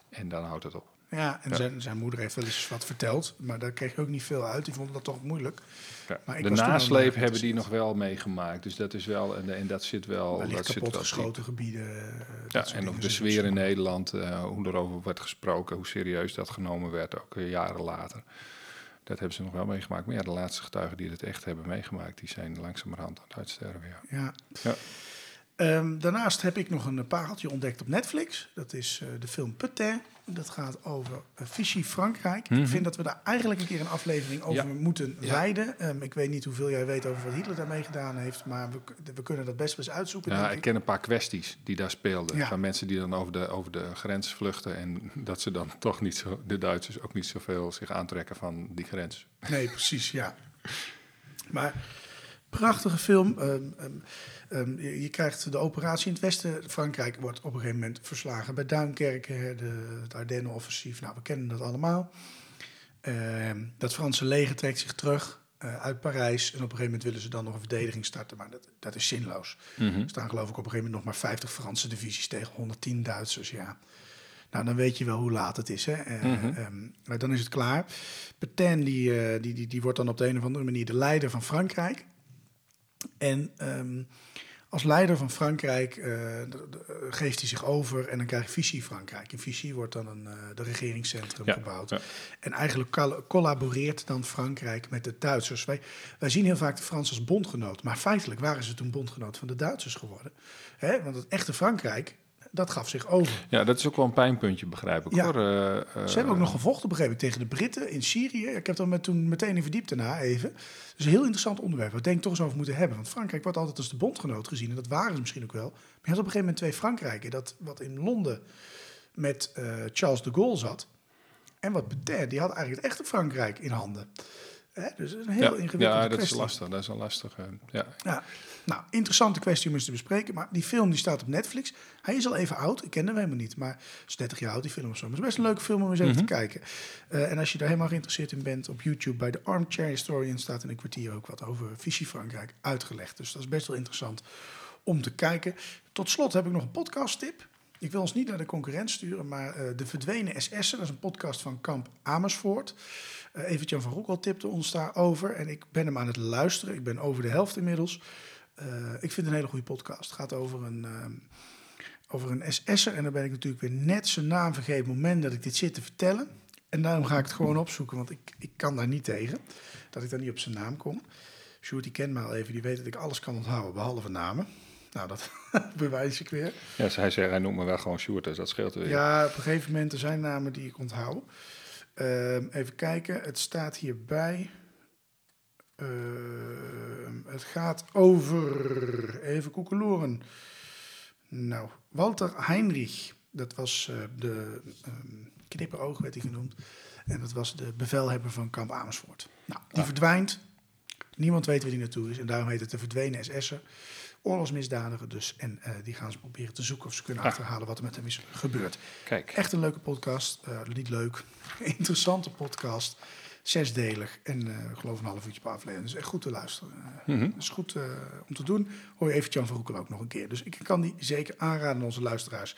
En dan houdt het op. Ja, en Zijn, zijn moeder heeft wel eens wat verteld, maar daar kreeg je ook niet veel uit. Die vonden dat toch moeilijk. Ja. Maar ik De nasleep hebben die nog wel meegemaakt. Dus dat is wel, en, en dat zit wel. Dat zit wel kapotgeschoten diep. gebieden. eh, Ja, en ook de sfeer in Nederland, eh, hoe erover werd gesproken, hoe serieus dat genomen werd, ook jaren later. Dat hebben ze nog wel meegemaakt. Maar ja, de laatste getuigen die het echt hebben meegemaakt, die zijn langzamerhand aan het uitsterven. Ja. Ja. Ja. Ehm, daarnaast heb ik nog een pareltje ontdekt op Netflix. Dat is eh, de film Putin. Dat gaat over Vichy Frankrijk. Ik vind dat we daar eigenlijk een keer een aflevering over Mhm. Ja. moeten Ja. wijden. Ehm, ik weet niet hoeveel jij weet over wat Hitler daarmee gedaan heeft. Maar we, we kunnen dat best wel eens uitzoeken. Ja, ik ik. ken een paar kwesties die daar speelden. Ja. Van mensen die dan over de, over de grens vluchten. En dat ze dan toch niet zo, de Duitsers ook niet zoveel zich aantrekken van die grens. Nee, precies, ja. Maar prachtige film. Ehm, ehm, je, je krijgt de operatie in het westen. Frankrijk wordt op een gegeven moment verslagen bij Duinkerken, de, het Ardennen-offensief. Nou, we kennen dat allemaal. Ehm, dat Franse leger trekt zich terug eh, uit Parijs. En op een gegeven moment willen ze dan nog een verdediging starten. Maar dat, dat is zinloos. Er staan geloof ik op een gegeven moment nog maar 50 Franse divisies tegen 110 Duitsers. Ja. Nou, dan weet je wel hoe laat het is. Hè? Eh, ehm, maar dan is het klaar. Petain die, eh, die, die, die wordt dan op de een of andere manier de leider van Frankrijk. En ehm, als leider van Frankrijk eh, geeft hij zich over en dan krijg je Vichy Frankrijk. In Vichy wordt dan een eh, de regeringscentrum Ja, gebouwd. ja. En eigenlijk col- collaboreert dan Frankrijk met de Duitsers. Wij, wij zien heel vaak de Fransen als bondgenoot, maar feitelijk waren ze toen bondgenoot van de Duitsers geworden. Hè? Want het echte Frankrijk, dat gaf zich over. Ja, dat is ook wel een pijnpuntje, begrijp ik Ja. hoor. Eh, eh, Ze hebben ook nog gevochten, begreep ik, tegen de Britten in Syrië. Ik heb er met, toen meteen in verdiept daarna even. Dus een heel interessant onderwerp. Waar ik denk toch eens over moeten hebben. Want Frankrijk wordt altijd als de bondgenoot gezien. En dat waren ze misschien ook wel. Maar je had op een gegeven moment twee Frankrijken. Dat wat in Londen met eh, Charles de Gaulle zat. En wat Petain, die had eigenlijk het echte Frankrijk in handen. Hè? Dus een heel ja, ingewikkelde ja, dat is kwestie. lastig. Dat is een lastige. Ja. Ja, nou, interessante kwestie om eens te bespreken. Maar die film die staat op Netflix. Hij is al even oud. Ik ken hem helemaal niet. Maar is 30 jaar oud, die film of zo. Maar het is best een leuke film om eens even te kijken. Eh, en als je daar helemaal geïnteresseerd in bent, op YouTube bij de Armchair Historian staat in een kwartier ook wat over Vichy Frankrijk uitgelegd. Dus dat is best wel interessant om te kijken. Tot slot heb ik nog een podcast tip. Ik wil ons niet naar de concurrent sturen, maar eh, De Verdwenen SS'en, dat is een podcast van Kamp Amersfoort. Eh Evert-Jan van Roekel tipte ons daarover en ik ben hem aan het luisteren. Ik ben over de helft inmiddels. Eh, ik vind het een hele goede podcast. Het gaat over een, ehm, over een SS'er en dan ben ik natuurlijk weer net zijn naam vergeten op het moment dat ik dit zit te vertellen. En daarom ga ik het gewoon opzoeken, want ik, ik kan daar niet tegen dat ik daar niet op zijn naam kom. Sjoerd, die kent mij al even, die weet dat ik alles kan onthouden, behalve namen. Nou, dat bewijs ik weer. ja, hij zegt, hij noemt me wel gewoon Sjoerd, dus dat scheelt weer. Ja, op een gegeven moment er zijn namen die ik onthoud. Ehm, even kijken, het staat hierbij. Ehm, het gaat over, even koekeloeren. Nou, Walter Heinrich, dat was eh, de ehm knipperoog, werd hij genoemd. En dat was de bevelhebber van kamp Amersfoort. Nou, die verdwijnt. Niemand weet waar die naartoe is. En daarom heet het de verdwenen SS'er. Oorlogsmisdadiger dus. En eh, die gaan ze proberen te zoeken of ze kunnen Ah. achterhalen wat er met hem is gebeurd. Kijk, Echt een leuke podcast. Eh, niet leuk. Interessante podcast. Zesdelig. En ik geloof een half uurtje per aflevering. Dus echt goed te luisteren. Eh, Mhm. Dat is goed eh, om te doen. Hoor je even Jan van Roekel ook nog een keer. Dus ik kan die zeker aanraden aan onze luisteraars.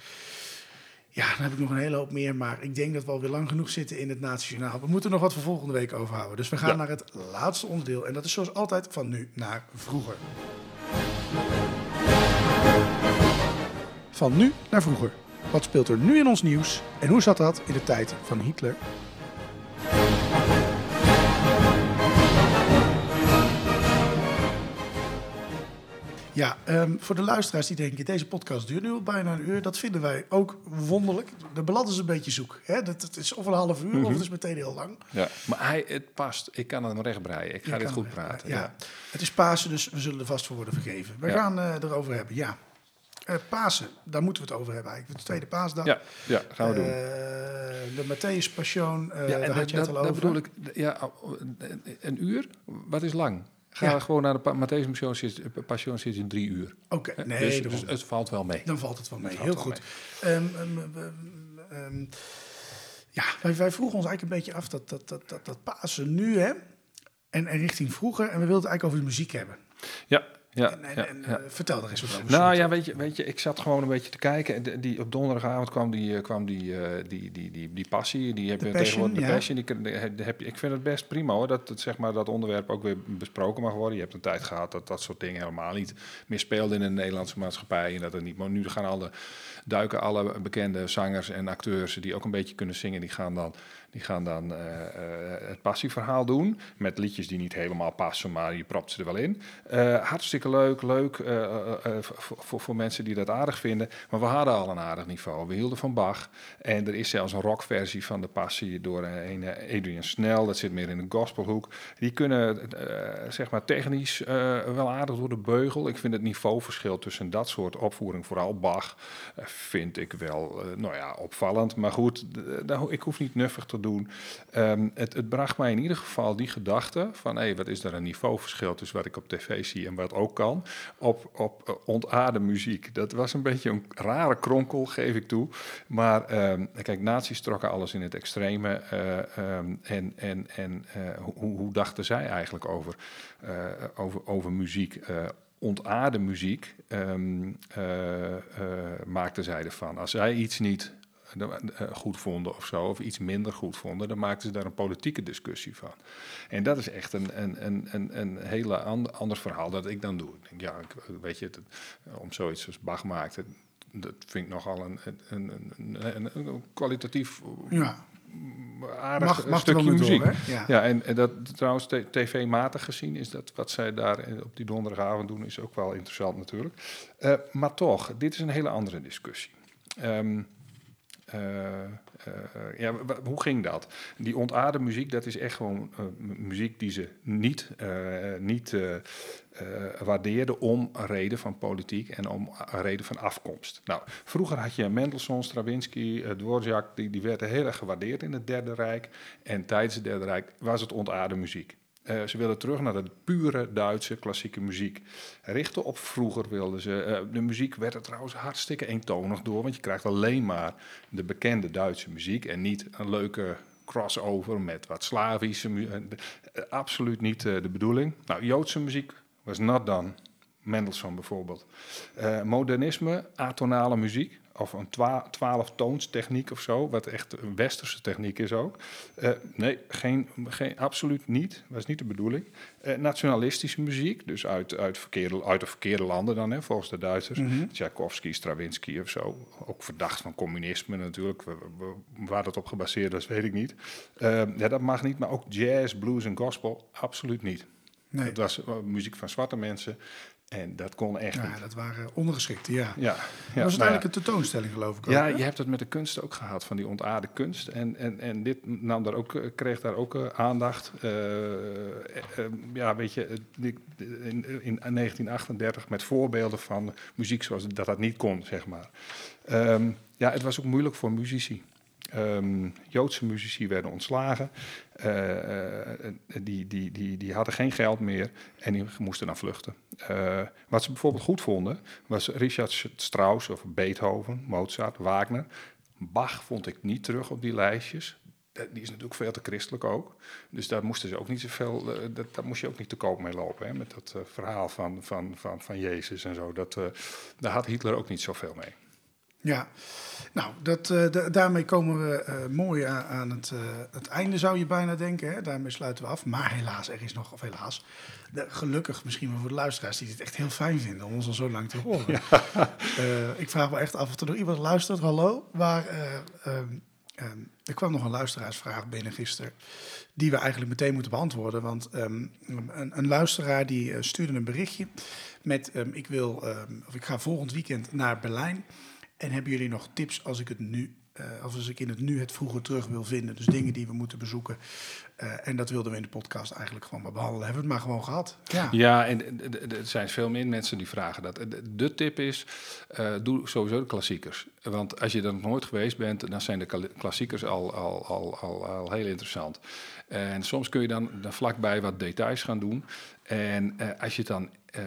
Ja, dan heb ik nog een hele hoop meer. Maar ik denk dat we alweer lang genoeg zitten in het Nationaal. We moeten nog wat voor volgende week overhouden. Dus we gaan Ja. naar het laatste onderdeel. En dat is zoals altijd van nu naar vroeger. Van nu naar vroeger. Wat speelt er nu in ons nieuws? En hoe zat dat in de tijd van Hitler? Ja, ehm, voor de luisteraars die denken, deze podcast duurt nu al bijna een uur. Dat vinden wij ook wonderlijk. De balans is een beetje zoek. Hè? Dat, het is of een half uur of het is meteen heel lang. ja. maar hij, het past. Ik kan hem rechtbreien. Ik ga Je dit goed praten. Ja. Ja. het is Pasen, dus we zullen er vast voor worden vergeven. We Ja. gaan eh, erover hebben, ja. Eh, Pasen, daar moeten we het over hebben eigenlijk. De tweede paasdag. Ja, ja, gaan we doen. Eh, de Matthäus Passion, eh ja, daar had dat, je het al dat over. bedoel ik. Ja, oh, een uur? Wat is lang? Ga Ja. gewoon naar de Matthäus Passion zit, Passion zit in drie uur. Oké, nee, dus, dus het valt wel mee. dan valt het wel mee. Heel goed. Ehm, ehm, ehm, ja, wij, wij vroegen ons eigenlijk een beetje af dat, dat, dat, dat, dat Pasen nu, hè, en, en richting vroeger, en we wilden het eigenlijk over de muziek hebben. Ja, Ja, En, en, ja, en, ja. eh, vertel er eens wat over. Nou ja, weet je, weet je, ik zat gewoon een beetje te kijken. En Die, op donderdagavond kwam die, eh, kwam die, eh, die, die, die, die passie. Die heb De je passion, tegenwoordig. De ja. passion. Die, heb je, ik vind het best prima hoor. Dat, het, zeg maar, dat onderwerp ook weer besproken mag worden. Je hebt een tijd gehad dat dat soort dingen helemaal niet meer speelden in de Nederlandse maatschappij. En dat het niet. Maar nu gaan alle, duiken alle bekende zangers en acteurs die ook een beetje kunnen zingen. Die gaan dan, die gaan dan eh, eh, het passieverhaal doen. Met liedjes die niet helemaal passen, maar je propt ze er wel in. Eh, hartstikke leuk, leuk voor, voor, mensen die dat aardig vinden. Maar we hadden al een aardig niveau. We hielden van Bach. En er is zelfs een rockversie van de passie door een Adrian Snell. Dat zit meer in de gospelhoek. Die kunnen zeg maar technisch wel aardig door de beugel. Ik vind het niveauverschil tussen dat soort opvoering, vooral Bach, vind ik wel nou ja, opvallend. Maar goed, ho- ik hoef niet nuffig te doen. Ehm, het, het bracht mij in ieder geval die gedachte van... hé, wat is er een niveauverschil tussen wat ik op tv zie en wat ook kan... op, op eh, ontaarde muziek. Dat was een beetje een rare kronkel, geef ik toe. Maar ehm, kijk, nazi's trokken alles in het extreme. eh, ehm, en en, en eh, hoe, hoe dachten zij eigenlijk over, over, over muziek... ontaarde muziek ehm, eh, eh, maakten zij ervan. Als zij iets niet goed vonden of zo, of iets minder goed vonden, dan maakten ze daar een politieke discussie van. En dat is echt een, een, een, een, een hele an- ander verhaal dat ik dan doe. Ik denk, ja, ik, weet je, het, om zoiets als Bach maakt, het, dat vind ik nogal een, een, een, een, kwalitatief ja, aardig mag, mag stukje muziek. door? Ja. Ja, en, en dat trouwens tv-matig gezien is dat wat zij daar eh, op die donderdagavond doen, is ook wel interessant natuurlijk. Eh, maar toch, dit is een hele andere discussie. Eh, eh, ja, wa- wa- hoe ging dat? Die ontaarde muziek, dat is echt gewoon eh, muziek die ze niet, eh, niet eh, eh, waardeerden om reden van politiek en om reden van afkomst. Nou, vroeger had je Mendelssohn, Stravinsky, eh, Dvorak, die, die werden heel erg gewaardeerd in het Derde Rijk. En tijdens het Derde Rijk was het ontaarde muziek. Eh, ze wilden terug naar de pure Duitse klassieke muziek. Richten op vroeger wilden ze. eh, de muziek werd er trouwens hartstikke eentonig door, want je krijgt alleen maar de bekende Duitse muziek en niet een leuke crossover met wat Slavische muziek. absoluut niet eh, de bedoeling. Nou, Joodse muziek was not done. Mendelssohn bijvoorbeeld. Eh, modernisme, atonale muziek, of een twa- twaalftoonstechniek of zo, wat echt een westerse techniek is ook. Eh, nee, geen, geen, absoluut niet. Dat is niet de bedoeling. Eh, nationalistische muziek, dus uit, uit, verkeerde, uit de verkeerde landen dan, hè, volgens de Duitsers. Tchaikovsky, Stravinsky of zo. Ook verdacht van communisme natuurlijk. Waar dat op gebaseerd is, weet ik niet. Eh, ja, dat mag niet, maar ook jazz, blues en gospel, absoluut niet. Nee. Het was muziek van zwarte mensen en dat kon echt Ja, niet. dat waren ondergeschikte, ja. Ja, ja, dat was nou uiteindelijk ja. een tentoonstelling, geloof ik ook. Ja, hè? je hebt het met de kunst ook gehad, van die ontaarde kunst. En, en, en dit nam daar ook, eh, kreeg daar ook eh, aandacht. Eh, ja, weet je, in, in 1938 met voorbeelden van muziek zoals dat dat niet kon, zeg maar. Ehm, ja, het was ook moeilijk voor muzici. Ehm, Joodse muzici werden ontslagen. Eh, eh, die, die, die, die hadden geen geld meer en die moesten dan vluchten. Eh, wat ze bijvoorbeeld goed vonden, was Richard Strauss of Beethoven, Mozart, Wagner. Bach vond ik niet terug op die lijstjes. Die is natuurlijk veel te christelijk ook. Dus daar moesten ze ook niet zoveel. dat, daar moest je ook niet te koop mee lopen. Hè, met dat verhaal van, van, van, van Jezus en zo. Dat, daar had Hitler ook niet zoveel mee. Ja, nou, dat, eh, da- daarmee komen we eh, mooi aan, aan het, eh, het einde, zou je bijna denken. Hè? Daarmee sluiten we af. Maar helaas, er is nog, of helaas, de- gelukkig misschien wel voor de luisteraars die het echt heel fijn vinden om ons al zo lang te horen. Ik vraag me echt af of er nog iemand luistert. Hallo, maar eh, ehm, ehm, er kwam nog een luisteraarsvraag binnen gisteren. Die we eigenlijk meteen moeten beantwoorden. Want ehm, een, een luisteraar die stuurde een berichtje met: ik, wil, of ik ga volgend weekend naar Berlijn. En hebben jullie nog tips als ik het nu, eh, als ik in het nu het vroeger terug wil vinden? Dus dingen die we moeten bezoeken. Eh, en dat wilden we in de podcast eigenlijk gewoon maar behandelen. Hebben we het maar gewoon gehad. Ja. Ja, en er zijn veel meer mensen die vragen dat. De- De tip is, eh, doe sowieso de klassiekers. Want als je er nog nooit geweest bent, dan zijn de kla- klassiekers al, al, al, al, al heel interessant. En soms kun je dan, dan vlakbij wat details gaan doen. En eh, als je het dan eh,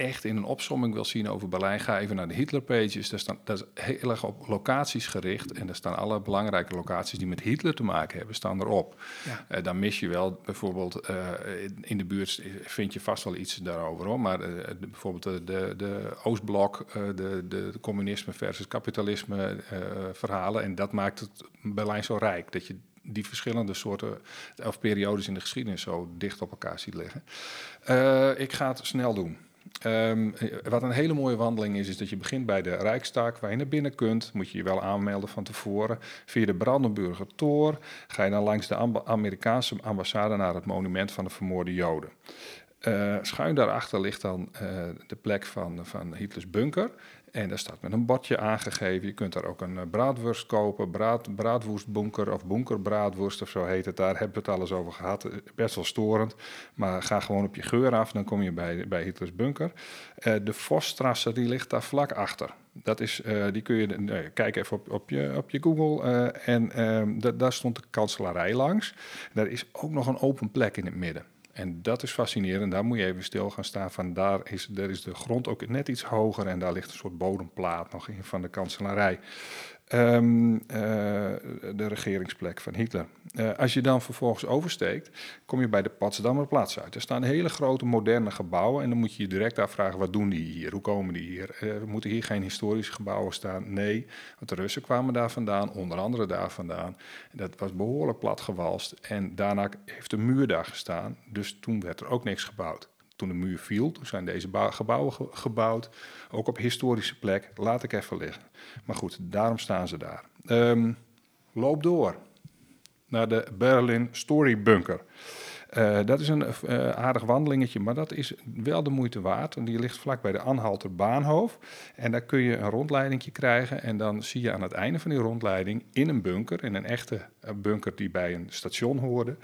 echt in een opsomming wil zien over Berlijn, ga even naar de Hitler-pages. Daar staan, dat is heel erg op locaties gericht. En daar staan alle belangrijke locaties die met Hitler te maken hebben, staan erop. Ja. Eh, dan mis je wel bijvoorbeeld eh, in de buurt vind je vast wel iets daarover hoor. Maar eh, de- bijvoorbeeld de, de, de Oostblok, de, de communisme versus kapitalisme verhalen. En dat maakt het Berlijn zo rijk. Dat je die verschillende soorten of periodes in de geschiedenis zo dicht op elkaar ziet liggen. Ik ga het snel doen. Ehm, eh, wat een hele mooie wandeling is, is dat je begint bij de Rijkstak, waar je naar binnen kunt. Moet je je wel aanmelden van tevoren. Via de Brandenburger Tor ga je dan langs de Amerikaanse ambassade naar het monument van de vermoorde Joden. Eh, schuin daarachter ligt dan eh, de plek van, van Hitlers bunker. En daar staat met een bordje aangegeven. Je kunt daar ook een eh, braadworst kopen. Braad, braadwoestbunker of bunkerbraadworst of zo heet het. Daar hebben we het alles over gehad. Eh, Best wel storend. Maar ga gewoon op je geur af. Dan kom je bij, bij Hitlers bunker. Eh, de Vosstrasse die ligt daar vlak achter. Dat is, die kun je, kijk even op, op, je, op je Google. en ehm, da- daar stond de kanselarij langs. Daar is ook nog een open plek in het midden. En dat is fascinerend. Daar moet je even stil gaan staan. Van daar is, daar is de grond ook net iets hoger. En daar ligt een soort bodemplaat nog in van de kanselarij. Ehm, eh, de regeringsplek van Hitler. Eh, als je dan vervolgens oversteekt, kom je bij de Potsdamer Platz uit. Er staan hele grote moderne gebouwen. En dan moet je je direct afvragen, wat doen die hier? Hoe komen die hier? Eh, moeten hier geen historische gebouwen staan? Nee, want de Russen kwamen daar vandaan, onder andere daar vandaan. Dat was behoorlijk plat gewalst. En daarna heeft de muur daar gestaan. Dus toen werd er ook niks gebouwd. Toen de muur viel, toen zijn deze bou- gebouwen ge- gebouwd. Ook op historische plek. Laat ik even liggen. Maar goed, daarom staan ze daar. Ehm, loop door naar de Berlin Story Bunker. Eh, dat is een eh, aardig wandelingetje, maar dat is wel de moeite waard. En die ligt vlak bij de Anhalter Baanhof. En daar kun je een rondleiding krijgen. En dan zie je aan het einde van die rondleiding in een bunker, in een echte eh, bunker die bij een station hoorde,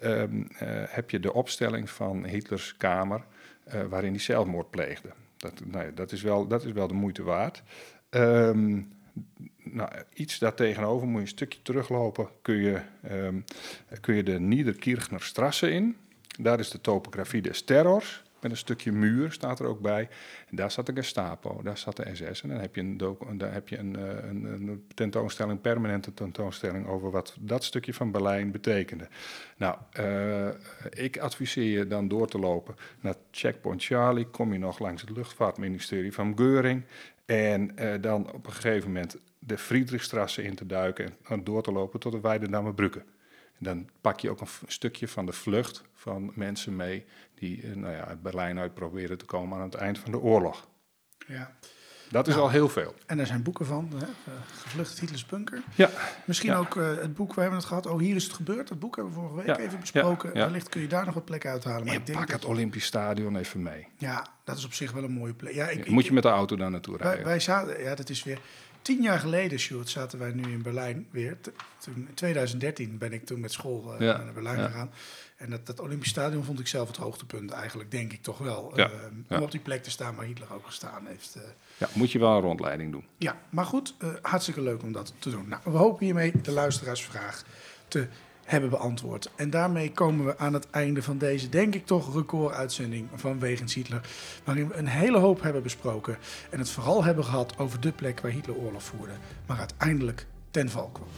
ehm, eh, heb je de opstelling van Hitlers kamer waarin hij zelfmoord pleegde. Dat, nou ja, dat, is wel, dat is wel de moeite waard. Ehm, nou, iets daartegenover moet je een stukje teruglopen. Kun je, ehm, kun je de Niederkirchner Strasse in. Daar is de topografie des terrors. Met een stukje muur staat er ook bij. Daar zat de Gestapo, daar zat de SS. En dan heb je een, dan heb je een, eh, een, een tentoonstelling, permanente tentoonstelling over wat dat stukje van Berlijn betekende. Nou, eh, ik adviseer je dan door te lopen naar Checkpoint Charlie. Kom je nog langs het luchtvaartministerie van Geuring. En eh, dan op een gegeven moment de Friedrichstrasse in te duiken en door te lopen tot de Weidendamme En dan pak je ook een stukje van de vlucht van mensen mee die eh, nou ja, uit Berlijn uit proberen te komen aan het eind van de oorlog. Ja. Dat is Nou. al heel veel. En daar zijn boeken van, hè? eh, Gevlucht Hitlers bunker. Ja, Misschien Ja. ook eh, het boek, we hebben het gehad, Oh, hier is het gebeurd. Dat boek hebben we vorige week Ja, even besproken. ja. Wellicht kun je daar nog wat plekken uithalen. Maar en ik denk pak dat, het Olympisch Stadion even mee. ja, dat is op zich wel een mooie plek. Ja, ik, ik- Moet je met de auto daar naartoe wij, rijden? wij zaten, ja, dat is weer tien jaar geleden, Sjoerd, zaten wij nu in Berlijn weer. Toen, in 2013 ben ik toen met school eh, Ja, naar Berlijn ja. gegaan. En dat, dat Olympisch Stadion vond ik zelf het hoogtepunt eigenlijk, denk ik toch wel. Ja, Eh. Om op die plek te staan waar Hitler ook gestaan heeft. eh. Ja, moet je wel een rondleiding doen. Ja, maar goed, hartstikke leuk om dat te doen. Nou, we hopen hiermee de luisteraarsvraag te hebben beantwoord. En daarmee komen we aan het einde van deze, denk ik toch, recorduitzending van Wegens Hitler. Waarin we een hele hoop hebben besproken. En het vooral hebben gehad over de plek waar Hitler oorlog voerde. Maar uiteindelijk ten val kwam.